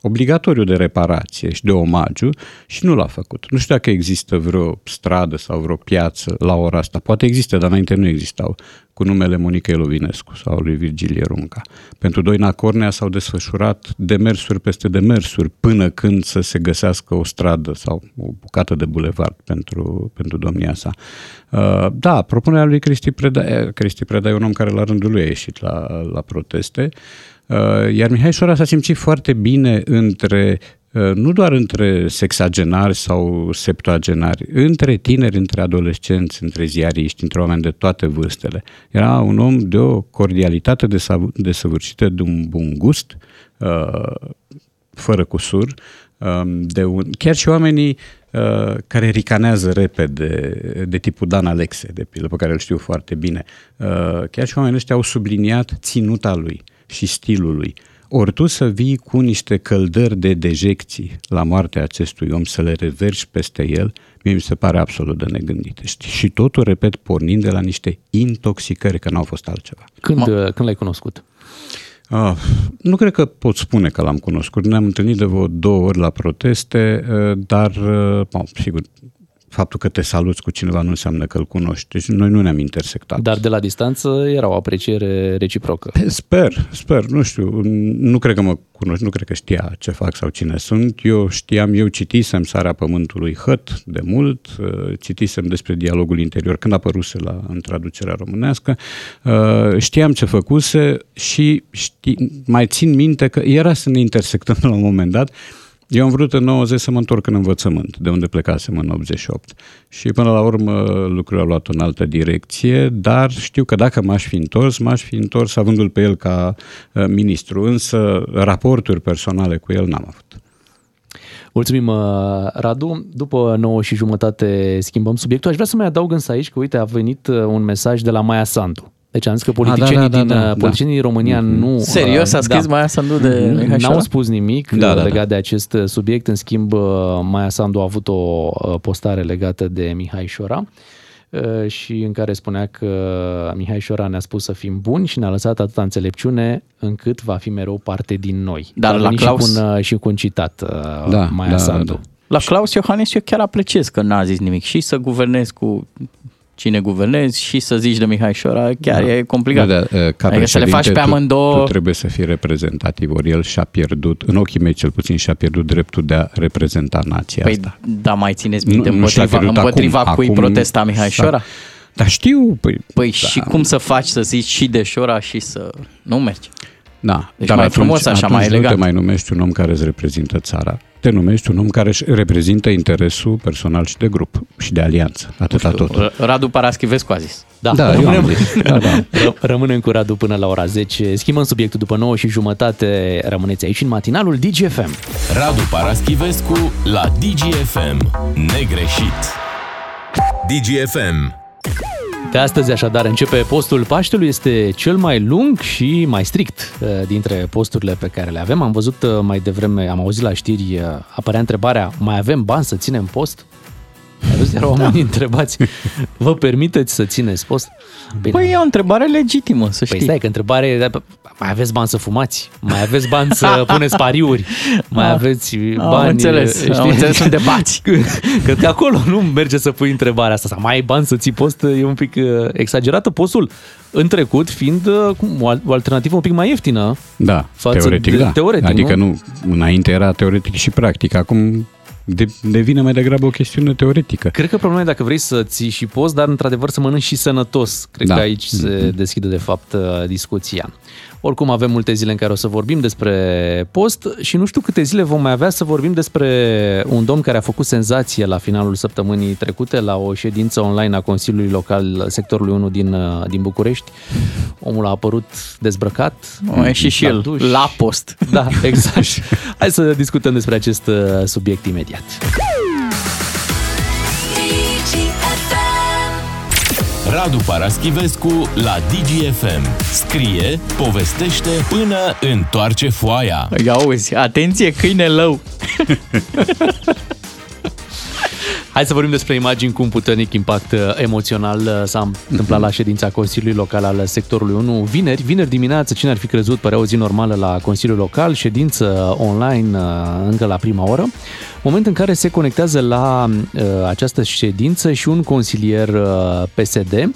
S15: obligatoriu de reparație și de omagiu și nu l-a făcut. Nu știu dacă există vreo stradă sau vreo piață la ora asta. Poate există, dar înainte nu existau, cu numele Monica Elovinescu sau lui Virgilie Runca. Pentru Doina Cornea s-au desfășurat demersuri peste demersuri până când să se găsească o stradă sau o bucată de bulevard pentru, pentru domnia sa. Uh, da, propunerea lui Cristi Preda, Cristi Preda e un om care la rândul lui a ieșit la, la proteste, Uh, iar Mihai Șora s-a simțit foarte bine între uh, nu doar între sexagenari sau septuagenari, între tineri, între adolescenți, între ziariști, între oameni de toate vârstele. Era un om de o cordialitate desăvârșită, de un bun gust, uh, fără cusur, um, de un, chiar și oamenii uh, care ricanează repede, de tipul Dan Alexe, de pildă, pe care îl știu foarte bine, chiar și oamenii ăștia au subliniat ținuta lui și stilul lui. Ori tu să vii cu niște căldări de dejecții la moartea acestui om, să le reverși peste el, mie mi se pare absolut de negândit. Și totul, repet, pornind de la niște intoxicări, că n-au fost altceva.
S3: Când, Ma... când l-ai cunoscut?
S15: Uh, nu cred că pot spune că l-am cunoscut. Ne-am întâlnit de vreo două ori la proteste, uh, dar, uh, sigur, faptul că te saluți cu cineva nu înseamnă că îl cunoști. Deci noi nu ne-am intersectat.
S3: Dar de la distanță era o apreciere reciprocă.
S15: Sper, sper, nu știu. Nu cred că mă cunoști, nu cred că știa ce fac sau cine sunt. Eu știam, eu citisem Sarea Pământului Hăt de mult, uh, citisem despre dialogul interior când apăruse la, în traducerea românească, uh, știam ce făcuse și ști, mai țin minte că era să ne intersectăm la un moment dat, eu am vrut în 90 să mă întorc în învățământ, de unde plecasem în 88. Și până la urmă lucrurile au luat în altă direcție, dar știu că dacă m-aș fi întors, m-aș fi întors avându-l pe el ca uh, ministru, însă raporturi personale cu el n-am avut.
S3: Mulțumim, uh, Radu. După 9 și jumătate schimbăm subiectul. Aș vrea să mai adaug însă aici că, uite, a venit uh, un mesaj de la Maia Sandu. Deci am zis că politicienii, A, da, da, din, da, da, politicienii din România mm-hmm. nu...
S4: Serios, a scris da, Maia Sandu de Mihai
S3: N-au spus nimic da, da, legat da. de acest subiect. În schimb, Maia Sandu a avut o postare legată de Mihai Șora și în care spunea că Mihai Șora ne-a spus să fim buni și ne-a lăsat atâta înțelepciune încât va fi mereu parte din noi.
S4: Dar la Claus...
S3: Și cu un, și cu un citat da, Maia da, Sandu. Da, da.
S4: La Claus Iohannis eu chiar apreciez că n-a zis nimic și să guvernez cu cine guvernezi și să zici de Mihai Șora, chiar da. e complicat. Da, da,
S15: ca adică să le faci pe amândouă... Tu, tu trebuie să fii reprezentativ, ori el și-a pierdut, în ochii mei cel puțin, și-a pierdut dreptul de a reprezenta nația
S4: păi,
S15: asta.
S4: da, mai țineți minte, nu, împotriva, nu împotriva acum, cui acum, protesta Mihai Șora?
S15: Dar știu. Păi,
S4: păi da. și cum să faci să zici și de Șora și să nu mergi?
S15: Da,
S4: deci dar mai atunci, frumos, așa, mai elegant.
S15: nu te mai numești un om care îți reprezintă țara. Te numești un om care își reprezintă interesul personal și de grup și de alianță. Atâta tot.
S4: Radu Paraschivescu a zis.
S3: Da, da rămânem, da, da. rămânem cu Radu până la ora 10. Schimbăm subiectul după 9 și jumătate. Rămâneți aici în matinalul DGFM.
S2: Radu Paraschivescu la DGFM. Negreșit. DGFM.
S3: De astăzi, așadar, începe postul Paștelui. Este cel mai lung și mai strict uh, dintre posturile pe care le avem. Am văzut uh, mai devreme, am auzit la știri, uh, apărea întrebarea, mai avem bani să ținem post? Auzi, erau oamenii întrebați, vă permiteți să țineți post?
S4: Bine. Păi e o întrebare legitimă, să păi știi.
S3: Păi stai, că întrebare, mai aveți bani să fumați? Mai aveți bani să puneți pariuri? Mai aveți bani... Am
S4: înțeles, știi? am înțeles unde bați.
S3: Cred că acolo nu merge să pui întrebarea asta. Sau mai ai bani să ții post? E un pic uh, exagerată. Postul în trecut fiind uh, o alternativă un pic mai ieftină.
S15: Da, față teoretic de, da.
S3: Teoretic,
S15: adică
S3: nu?
S15: nu, înainte era teoretic și practic. Acum de, devine mai degrabă o chestiune teoretică.
S3: Cred că problema e dacă vrei să ții și post, dar într-adevăr să mănânci și sănătos. Cred da. că aici se mm-hmm. deschide de fapt uh, discuția. Oricum avem multe zile în care o să vorbim despre post și nu știu câte zile vom mai avea să vorbim despre un domn care a făcut senzație la finalul săptămânii trecute la o ședință online a Consiliului Local sectorului 1 din, uh, din București. Omul a apărut dezbrăcat.
S4: O, și și el duș. la post.
S3: Da, exact. Hai să discutăm despre acest uh, subiect imediat.
S2: Radu Paraschivescu la DGFM. Scrie, povestește până întoarce foaia.
S4: Ia auzi, atenție, câine lău!
S3: Hai să vorbim despre imagini cu un puternic impact uh, emoțional. Uh, s-a întâmplat la ședința Consiliului Local al sectorului 1 vineri. Vineri dimineață, cine ar fi crezut, părea o zi normală la Consiliul Local, ședință online uh, încă la prima oră. Moment în care se conectează la această ședință și un consilier PSD Uh,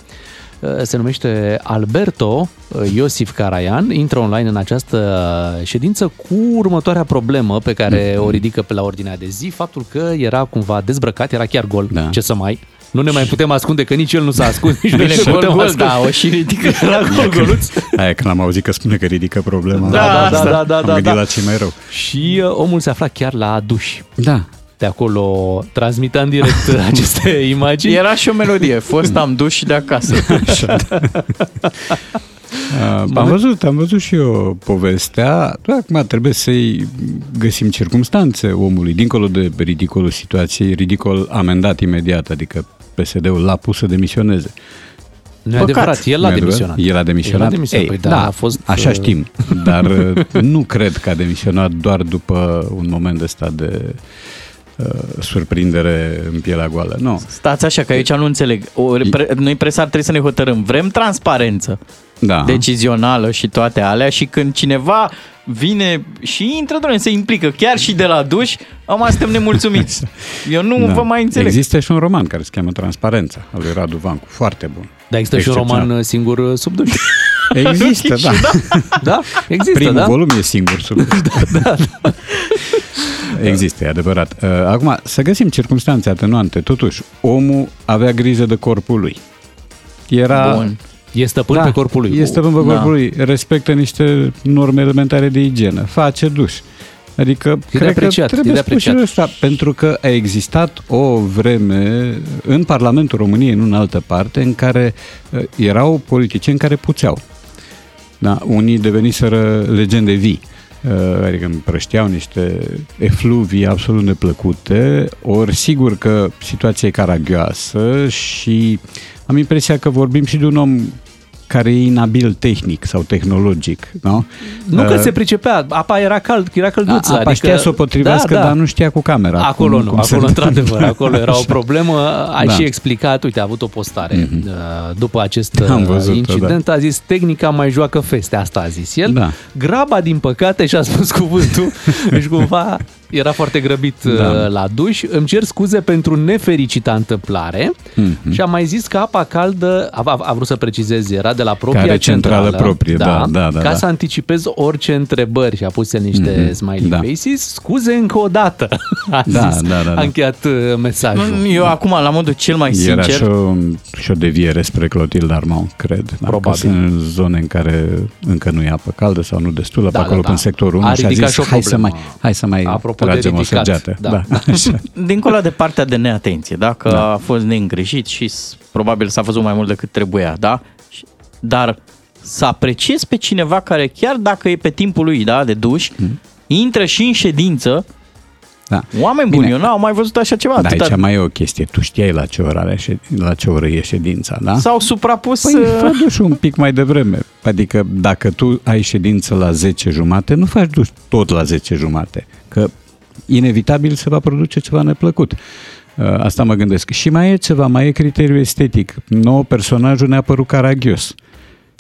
S3: se numește Alberto uh, Iosif Caraian, intră online în această ședință cu următoarea problemă pe care mm-hmm. o ridică pe la ordinea de zi, faptul că era cumva dezbrăcat, era chiar gol, da. ce să mai, Nu ne mai putem ascunde că nici el nu s-a ascuns, nici noi
S4: Bine,
S3: ne
S4: gol,
S3: putem
S4: gol,
S3: ascunde.
S4: da, o și ridică.
S3: Era gol, goluț.
S15: Aia când am auzit că spune că ridică problema.
S3: Da, da, da, da, da,
S15: Am
S3: da,
S15: gândit
S3: da.
S15: la ce mai rău.
S3: Și uh, omul se afla chiar la duș.
S15: Da.
S3: De acolo transmita în direct aceste imagini.
S4: Era și o melodie, fost am dus și de acasă.
S15: Uh, am văzut, am văzut și eu povestea. Doar acum trebuie să-i găsim circumstanțe omului, dincolo de ridicolul situației, ridicol amendat imediat, adică PSD-ul l-a pus să demisioneze.
S3: Nu e adevărat, el
S15: Nu
S3: a
S15: e adevărat?
S3: demisionat.
S15: El a demisionat?
S3: El a demisionat,
S15: Ei,
S3: păi da, a fost,
S15: așa
S3: uh,
S15: știm, dar uh, nu cred că a demisionat doar după un moment ăsta de uh, surprindere în pielea goală. Nu.
S4: Stați așa, că aici nu înțeleg. O, pre, noi presar trebuie să ne hotărâm. Vrem transparență
S15: Da.
S4: decizională și toate alea și când cineva vine și intră, doamne, se implică chiar și de la duș, am suntem nemulțumiți. Eu nu
S15: Da.
S4: vă mai înțeleg.
S15: Există și un roman care se cheamă Transparența, al lui Radu Vancu, foarte bun.
S3: Dar există și un
S15: Excepțional.
S3: roman uh, singur uh, sub duș.
S15: Există, da.
S3: Da, există,
S15: Primul
S3: da?
S15: volum e singur sub da, da. Există, e adevărat. Uh, Acum, să găsim circunstanțe atenuante. Totuși, omul avea grijă de corpul lui. Era...
S3: Bun. E stăpân pe corpul lui.
S15: E stăpân pe
S3: Da.
S15: corpul lui. Respectă niște norme elementare de igienă. Face duș. Adică,
S3: de
S15: cred că
S3: apreciat, e
S15: trebuie
S3: de
S15: spus și
S3: apreciat.
S15: ăsta, pentru că a existat o vreme în Parlamentul României, nu în altă parte, în care uh, erau politicieni care puțeau. Da, unii deveniseră legende vii, uh, adică împrășteau niște efluvii absolut neplăcute, ori sigur că situația e caragioasă și am impresia că vorbim și de un om care e inabil tehnic sau tehnologic, nu?
S3: Nu că
S15: Uh,
S3: se pricepea, apa era cald, era călduță.
S15: a, apa știa să o potrivească, dar nu știa cu camera.
S3: Acolo
S15: cum-
S3: nu,
S15: cum se
S3: acolo
S15: întâmplă.
S3: într-adevăr, acolo era o
S15: Așa.
S3: problemă. Ai
S15: Da.
S3: și explicat, uite, a avut o postare uh, după acest
S15: Am
S3: uh,
S15: văzut-o,
S3: incident, a zis, tehnica mai joacă feste, asta a zis el.
S15: Da.
S3: Graba, din păcate, și-a spus cuvântul, deci cumva era foarte grăbit
S15: Da.
S3: da. la duș. Îmi cer scuze pentru nefericita întâmplare
S15: Mhm.
S3: și a mai zis că apa caldă, a, a, a vrut să precizeze, era de la propria
S15: Care centrală
S3: centrală,
S15: proprie, da, da, da,
S3: ca
S15: da.
S3: să anticipez orice întrebări și a pus el niște
S15: Mhm,
S3: smiley
S15: da.
S3: faces. Scuze încă o dată, a
S15: Da,
S3: zis.
S15: da, da, da.
S3: A încheiat uh, mesajul.
S4: Nu, Eu acum, la modul cel mai
S15: Era
S4: sincer,
S15: și o, și o deviere spre Clotilde Armand, cred. Da,
S3: Probabil.
S15: Că sunt zone în care încă nu e apă caldă sau nu destulă,
S3: Da,
S15: pe acolo
S3: da,
S15: pe
S3: da.
S15: sectorul
S3: A
S15: 1 și a
S3: ridicat
S15: zis,
S3: și o
S15: hai să mai,
S3: problemă.
S15: hai să mai
S3: Apropo de
S15: tragem o
S3: ridicat,
S15: săgeată.
S3: da.
S15: Da. Așa.
S4: dincolo de partea de neatenție, da? că
S15: Da.
S4: a fost neîngrijit și s- probabil s-a văzut mai mult decât trebuia, da? Și- Dar să apreciezi pe cineva care chiar dacă e pe timpul lui da, de duș, intră și în ședință,
S15: Da.
S4: oameni buni,
S15: Bine.
S4: eu n-am mai văzut așa ceva.
S15: Da,
S4: atâta-
S15: aici mai e o chestie. Tu știai la ce oră, are șed- la ce oră e ședința, da?
S4: S-au suprapus...
S15: Păi
S4: uh,
S15: fă duș un pic mai devreme. Adică dacă tu ai ședință la 10 jumate, nu faci duș tot la 10 jumate. Că inevitabil se va produce ceva neplăcut. Uh, Asta mă gândesc. Și mai e ceva, mai e criteriu estetic. Nou personajul ne-a părut caragios.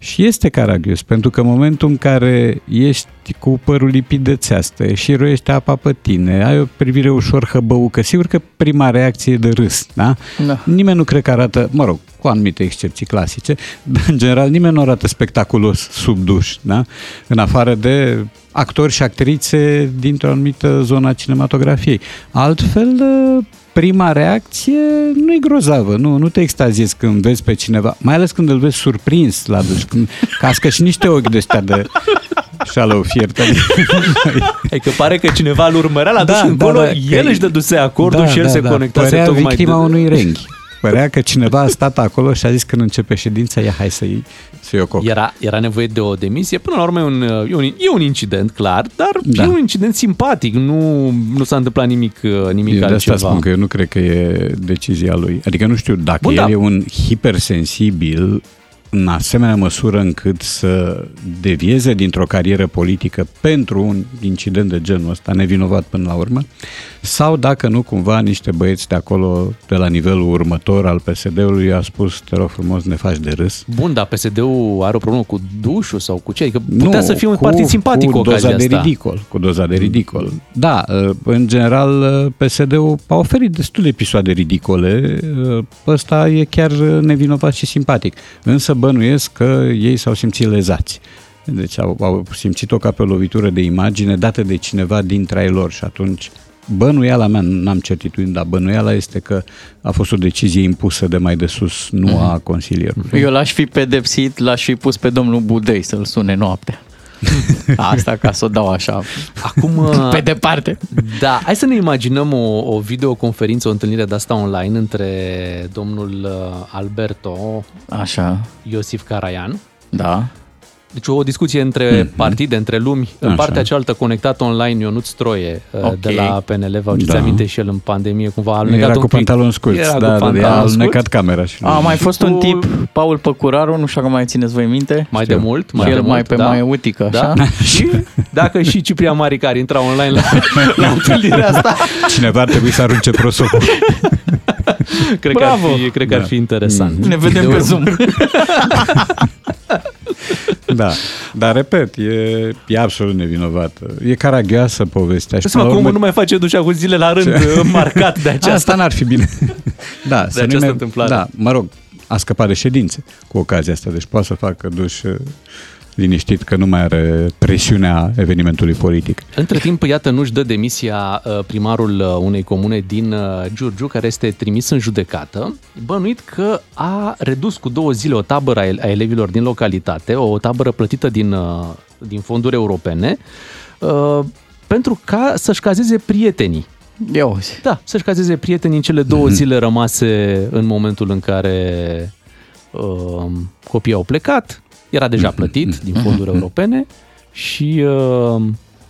S15: Și este caragios, pentru că în momentul în care ești cu părul lipit de țeastă și roiește apa pe tine, ai o privire ușor hăbăucă, sigur că prima reacție e de râs, da?
S4: Da.
S15: Nimeni nu cred că arată, mă rog, cu anumite excepții clasice, dar în general nimeni nu arată spectaculos sub duș, da? În afară de actori și actrițe dintr-o anumită zonă a cinematografiei. Altfel, prima reacție nu e grozavă, nu, nu te extaziezi când vezi pe cineva, mai ales când îl vezi surprins la duș, când cască și niște ochi de ăștia de shallow fiert.
S3: Adică pare că cineva îl urmărea la
S15: Da,
S3: duș
S15: da,
S3: încolo,
S15: da,
S3: el
S15: că-
S3: își dăduse acordul și el se conectase
S15: Părea
S3: tocmai
S15: victima
S3: de...
S15: unui renghi. Părea că cineva a stat acolo și a zis când începe ședința, ia hai să iei, să iei o cocă.
S3: Era, era nevoie de o demisie. Până la urmă e un, e un, e un incident, clar, dar
S15: Da.
S3: e un incident simpatic. Nu, nu s-a întâmplat nimic, uh, nimic
S15: Eu de asta
S3: altceva.
S15: spun că eu nu cred că e decizia lui. Adică nu știu dacă
S3: Bun,
S15: el
S3: da.
S15: e un hipersensibil în asemenea măsură încât să devieze dintr-o carieră politică pentru un incident de genul ăsta, nevinovat până la urmă, sau dacă nu cumva niște băieți de acolo, de la nivelul următor al PSD-ului, a spus, te rog frumos, ne faci de râs.
S3: Bun, dar PSD-ul are o problemă cu dușul sau cu ce? Adică putea
S15: Nu,
S3: să fie un
S15: cu,
S3: partid simpatic
S15: cu
S3: cu
S15: doza
S3: ocazia
S15: de
S3: asta.
S15: ridicol. Cu doza de ridicol. Da, în general PSD-ul a oferit destul de episoade ridicole. Ăsta e chiar nevinovat și simpatic. Însă bănuiesc că ei s-au simțit lezați. Deci au, au simțit-o ca pe o lovitură de imagine dată de cineva dintre ai lor și atunci bănuiala mea, n-am certitudine, dar bănuiala este că a fost o decizie impusă de mai de sus, nu a consilierului.
S4: Eu l-aș fi pedepsit, l-aș fi pus pe domnul Budei să-l sune noaptea. Asta ca să o dau așa.
S3: Acum,
S4: Pe departe.
S3: Da, hai să ne imaginăm o, o videoconferință, o întâlnire de asta online între domnul uh, Alberto
S4: Așa.
S3: Iosif Caraian.
S4: Da.
S3: Deci o discuție între mm-hmm. partide, între lumi. În
S15: Așa.
S3: partea cealaltă conectat online Ionuț Troie uh,
S4: Ok.
S3: de la PNL. Vă aduceți
S15: Da.
S3: aminte și el în pandemie cumva a alunecat
S15: Era
S3: un
S15: cu
S3: pic.
S15: pantaloni scurți,
S3: Era
S15: da,
S3: cu
S15: da, da,
S3: pantaloni
S15: a
S3: scurți.
S15: alunecat camera și
S4: A mai fost un
S3: Cu-
S4: tip, Paul Păcuraru, nu știu dacă mai țineți voi minte.
S3: Mai de mult,
S4: Și
S3: mai
S4: el
S3: de
S4: mai
S3: mult,
S4: pe
S3: da.
S4: mai utică,
S3: Da?
S4: așa.
S3: și dacă și Ciprian Maricari intra online la, la întâlnirea asta,
S15: Cineva ar trebui să arunce prosopul.
S3: cred că, ar
S4: Bravo!
S3: fi, cred că ar
S15: Da.
S3: fi interesant.
S4: Ne vedem pe Zoom.
S15: Da, dar repet, e, e absolut nevinovată. E caragioasă povestea. Și
S3: Să
S15: până
S3: mă,
S15: la
S3: cum
S15: urmă-
S3: nu mai face dușa cu zile la rând uh, marcat de aceasta.
S15: Asta n-ar fi bine. da, să nu
S3: această
S15: ne-
S3: întâmplare.
S15: Da, mă rog, a scăpat de ședințe cu ocazia asta, deci poate să facă duș uh, liniștit că nu mai are presiunea evenimentului politic.
S3: Între timp, iată, nu-și dă demisia uh, primarul uh, unei comune din uh, Giurgiu, care este trimis în judecată, bănuit că a redus cu două zile o tabără a el- a elevilor din localitate, o tabără plătită din, uh, din fonduri europene, uh, pentru ca să-și cazeze prietenii.
S4: Ia uzi.
S3: Da, să-și cazeze prietenii în cele două zile rămase în momentul în care uh, copiii au plecat, era deja plătit din fonduri europene și uh,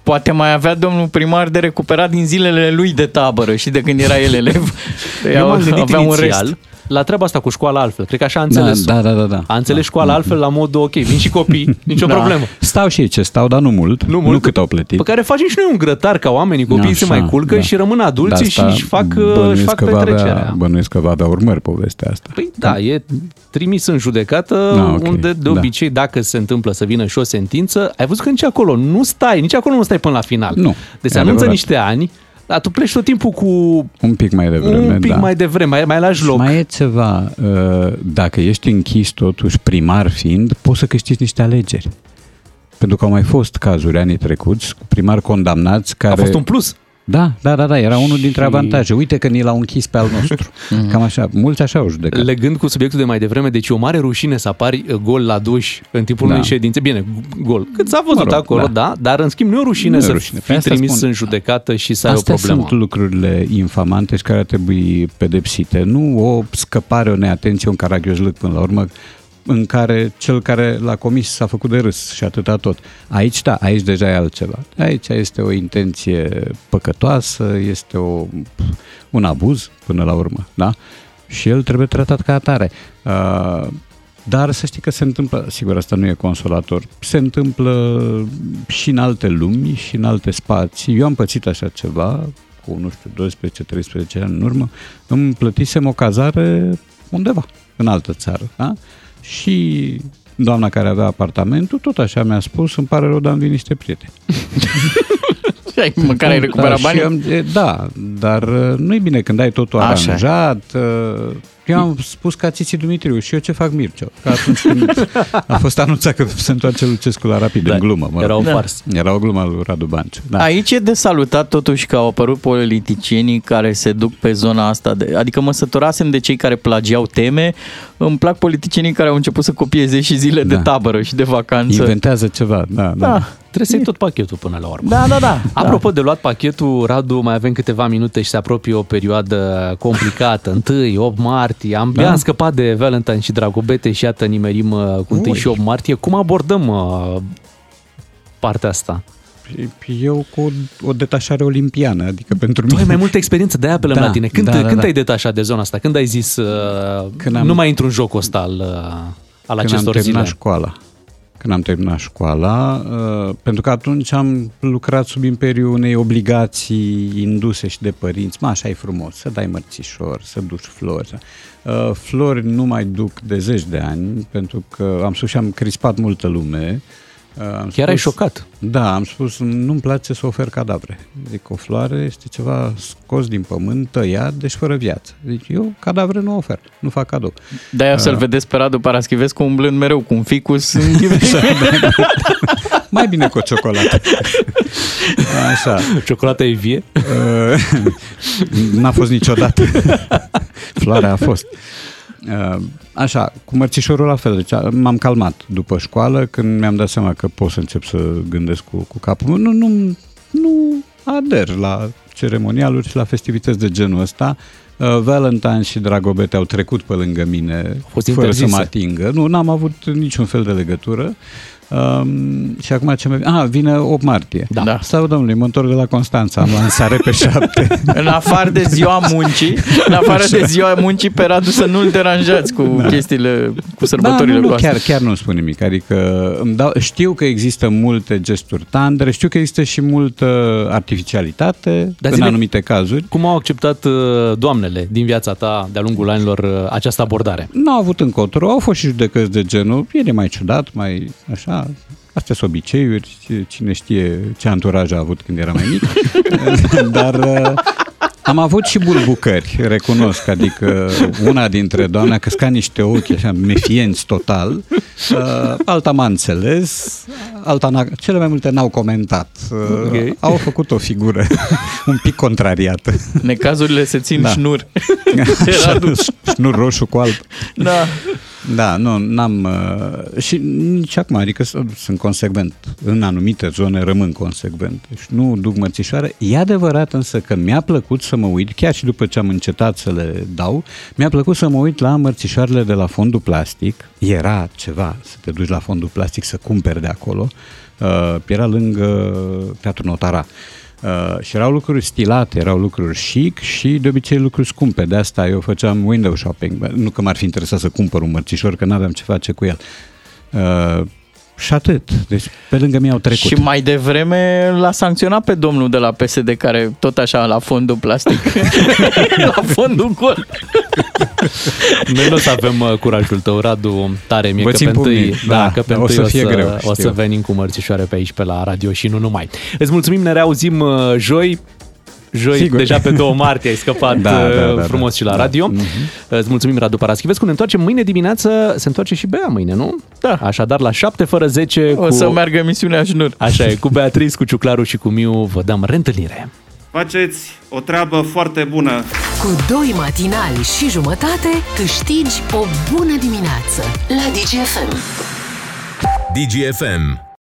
S4: Poate mai avea domnul primar de recuperat din zilele lui de tabără și de când era el elev.
S3: Eu m-am gândit
S4: avea un
S3: inițial
S4: rest.
S3: La treaba asta cu școala altfel. Cred că așa a înțeles.
S15: Da, da, da, da.
S3: A înțeles școala altfel la modul ok, vin și copii, nicio
S15: Da.
S3: problemă.
S15: Stau și ei ce stau, dar nu mult. Nu,
S3: mult.
S15: nu cât au plătit.
S3: Pe care facem și noi un grătar ca oamenii, copiii se
S15: Așa,
S3: mai culcă
S15: da.
S3: și rămân adulți
S15: De
S3: și
S15: asta
S3: își fac, uh,
S15: bănuiesc
S3: își fac
S15: că va
S3: petrecerea.
S15: avea, bănuiesc că va avea urmări povestea asta.
S3: Păi da, e trimis în judecată,
S15: Da, ok.
S3: unde de
S15: Da.
S3: obicei, dacă se întâmplă să vină și o sentință, ai văzut că nici acolo nu stai, nici acolo nu stai până la final.
S15: Nu,
S3: Deci se
S15: e
S3: anunță
S15: adevărat.
S3: niște ani, dar tu pleci tot timpul cu
S15: Un pic mai devreme,
S3: un pic
S15: da.
S3: mai devreme, mai, mai lași
S15: Și
S3: loc.
S15: mai e ceva, uh, dacă ești închis totuși primar fiind, poți să câștigi niște alegeri. Pentru că au mai fost cazuri anii trecuți cu primari condamnați care...
S3: A fost un plus.
S15: Da, da, da, da, era unul dintre
S3: Și- Mhm.
S15: avantaje. Uite că ni l-au închis pe al nostru. Cam așa, mulți așa au judecat.
S3: Legând cu subiectul de mai devreme, deci e o mare rușine să apari uh, gol la duș în timpul
S15: Da.
S3: unei ședințe. Bine, gol. Cât s-a văzut
S15: Mă rog,
S3: acolo, da.
S15: da.
S3: dar în schimb nu e o rușine
S15: Nu e
S3: să
S15: rușine. Pe
S3: fii
S15: asta
S3: trimis
S15: spun.
S3: în judecată și să ai
S15: Astea
S3: o problemă.
S15: sunt lucrurile infamante și care ar trebui pedepsite. Nu o scăpare, o neatenție, un caragiozlâc până la urmă, în care cel care l-a comis s-a făcut de râs și atâta tot. Aici, da, aici deja e altceva. Aici este o intenție păcătoasă, este o, un abuz până la urmă, da? Și el trebuie tratat ca atare. Uh, dar să știi că se întâmplă, sigur, asta nu e consolator, se întâmplă și în alte lumi și în alte spații. Eu am pățit așa ceva cu, nu știu, 12-13 ani în urmă, îmi plătisem o cazare undeva, în altă țară, da? Și doamna care avea apartamentul, tot așa mi-a spus, îmi pare rău, dar am venit niște prieteni.
S4: Și ai, măcar ai recuperat
S15: da,
S4: banii?
S15: și am, e, da, dar uh, nu-i bine când ai totul
S4: Așa.
S15: aranjat. uh, Eu am spus ca Țiții Dumitriu și eu ce fac Mircea? Că atunci când a fost anunțat că se întoarce Lucescu la Rapid,
S3: Da,
S15: în glumă. Mă
S3: era
S15: rog.
S3: o farsă.
S15: Era o glumă lui Radu Banciu. Da.
S4: Aici e de salutat totuși că au apărut politicienii care se duc pe zona asta. De, adică mă săturasem de cei care plagiau teme. Îmi plac politicienii care au început să copieze și zile de
S15: Da.
S4: tabără și de vacanță.
S15: Inventează ceva, da, da.
S4: Da.
S3: Trebuie să iei tot pachetul până la urmă.
S4: Da, da, da.
S3: Apropo de luat pachetul, Radu, mai avem câteva minute și se apropie o perioadă complicată. 1, 8 martie, am,
S15: Da.
S3: am scăpat de Valentine și Dragobete și iată nimerim uh, cu 1
S15: Ui.
S3: și 8 martie. Cum abordăm uh, partea asta?
S15: Eu cu o, o detașare olimpiană, adică pentru
S3: Tu
S15: mine...
S3: ai mai multă experiență, de-aia apelăm
S15: Da,
S3: la tine. Când,
S15: da, da,
S3: când
S15: da.
S3: ai detașat de zona asta? Când ai zis uh,
S15: Când am-
S3: nu mai intru în jocul ăsta al, uh, al
S15: când
S3: acestor
S15: am terminat
S3: zile?
S15: școala. Când am terminat școala, uh, pentru că atunci am lucrat sub imperiul unei obligații induse și de părinți. Mă, așa e frumos, să dai mărțișor, să duci flori. Uh, Flori nu mai duc de zeci de ani, pentru că am spus și am crispat multă lume. Uh, Am
S3: Chiar ai șocat.
S15: Da, am spus, nu-mi place să ofer cadavre. Zic, o floare este ceva scos din pământ, tăiat, deci fără viață. Deci eu cadavre nu ofer, nu fac cadou.
S4: De-aia să-l vedeți pe Radu Paraschivescu umblând mereu cu un ficus în
S15: Mai bine cu o ciocolată. Așa.
S3: Ciocolata e vie?
S15: Uh, N-a fost niciodată. Floarea a fost. Uh, Așa, cu mărțișorul la fel, deci a- m-am calmat după școală când mi-am dat seama că pot să încep să gândesc cu, cu capul. Nu, nu, nu ader la ceremonialuri și la festivități de genul ăsta. Uh, Valentine și Dragobete au trecut pe lângă mine
S3: fost
S15: fără să
S3: interzise.
S15: mă atingă. Nu, n-am avut niciun fel de legătură. Um, și acum ce mai... Ah, vine 8 martie.
S4: Da. Da.
S15: Sau, domnule, mă întorc de la Constanța, am lansare pe 7.
S4: În afară de ziua muncii, în afară de ziua muncii, pe Radu să nu-l deranjați cu
S15: Da.
S4: chestiile, cu sărbătorile
S15: da, nu, nu,
S4: voastre.
S15: chiar, chiar nu spun nimic. Adică îmi dau, știu că există multe gesturi tandre, știu că există și multă artificialitate
S3: Dar
S15: în
S3: zi-ne-
S15: anumite cazuri.
S3: Cum au acceptat uh, doamnele din viața ta de-a lungul anilor uh, această abordare?
S15: Nu au avut încotro, au fost și judecăți de genul, e mai ciudat, mai așa, astea sunt obiceiuri, cine știe ce anturaj a avut când era mai mic, dar uh, am avut și bulbucări, recunosc, adică una dintre doamne a căscat niște ochi așa mefienți total, uh, alta m-a înțeles, alta n-a, cele mai multe n-au comentat, uh,
S4: Ok.
S15: au făcut o figură un pic contrariată.
S4: Necazurile se țin
S15: Da.
S4: șnur.
S15: Radu. Șnur roșu cu alb.
S4: Da.
S15: Da, nu, n-am... Uh, și nici acum, adică s- sunt consecvent. În anumite zone rămân consecvent. Deci nu duc mărțișoare. E adevărat însă că mi-a plăcut să mă uit, chiar și după ce am încetat să le dau, mi-a plăcut să mă uit la mărțișoarele de la fondul plastic. Era ceva să te duci la fondul plastic să cumperi de acolo. Uh, era lângă Teatrul Notara. Uh, și erau lucruri stilate, erau lucruri chic și de obicei lucruri scumpe. De asta eu făceam window shopping. Bă, Nu că m-ar fi interesat să cumpăr un mărțișor, că n-aveam ce face cu el. Uh, și atât. Deci pe lângă mine au trecut.
S4: Și mai devreme l-a sancționat pe domnul de la PSD care tot așa la fondul plastic, la fondul gol.
S3: Noi nu o să avem uh, curajul tău, Radu, tare mie
S15: Vă
S3: că
S15: țin
S3: pe întâi,
S15: pumnii.
S3: da,
S15: Da,
S3: că pe
S15: da, o
S3: întâi
S15: să
S3: o
S15: fie
S3: să,
S15: greu,
S3: o să
S15: știu.
S3: venim cu mărțișoare pe aici, pe la radio și nu numai. Îți mulțumim, ne reauzim uh, joi. Joi,
S15: Sigur.
S3: deja pe 2 martie ai scăpat
S15: Da,
S3: uh,
S15: da, da,
S3: frumos
S15: da.
S3: și la radio.
S15: Mhm.
S3: Îți mulțumim, Radu Paraschivescu. Ne întoarcem mâine dimineață, se întoarce și Bea mâine, nu?
S4: Da.
S3: Așadar, la 7 fără 10
S4: O
S3: cu...
S4: să meargă emisiunea Șnur.
S3: Așa e, cu Beatrice, cu Ciuclaru și cu Miu vă dăm reîntâlnire.
S16: Faceți o treabă foarte bună.
S1: Cu doi matinali și jumătate câștigi o bună dimineață la DGFM.
S17: DGFM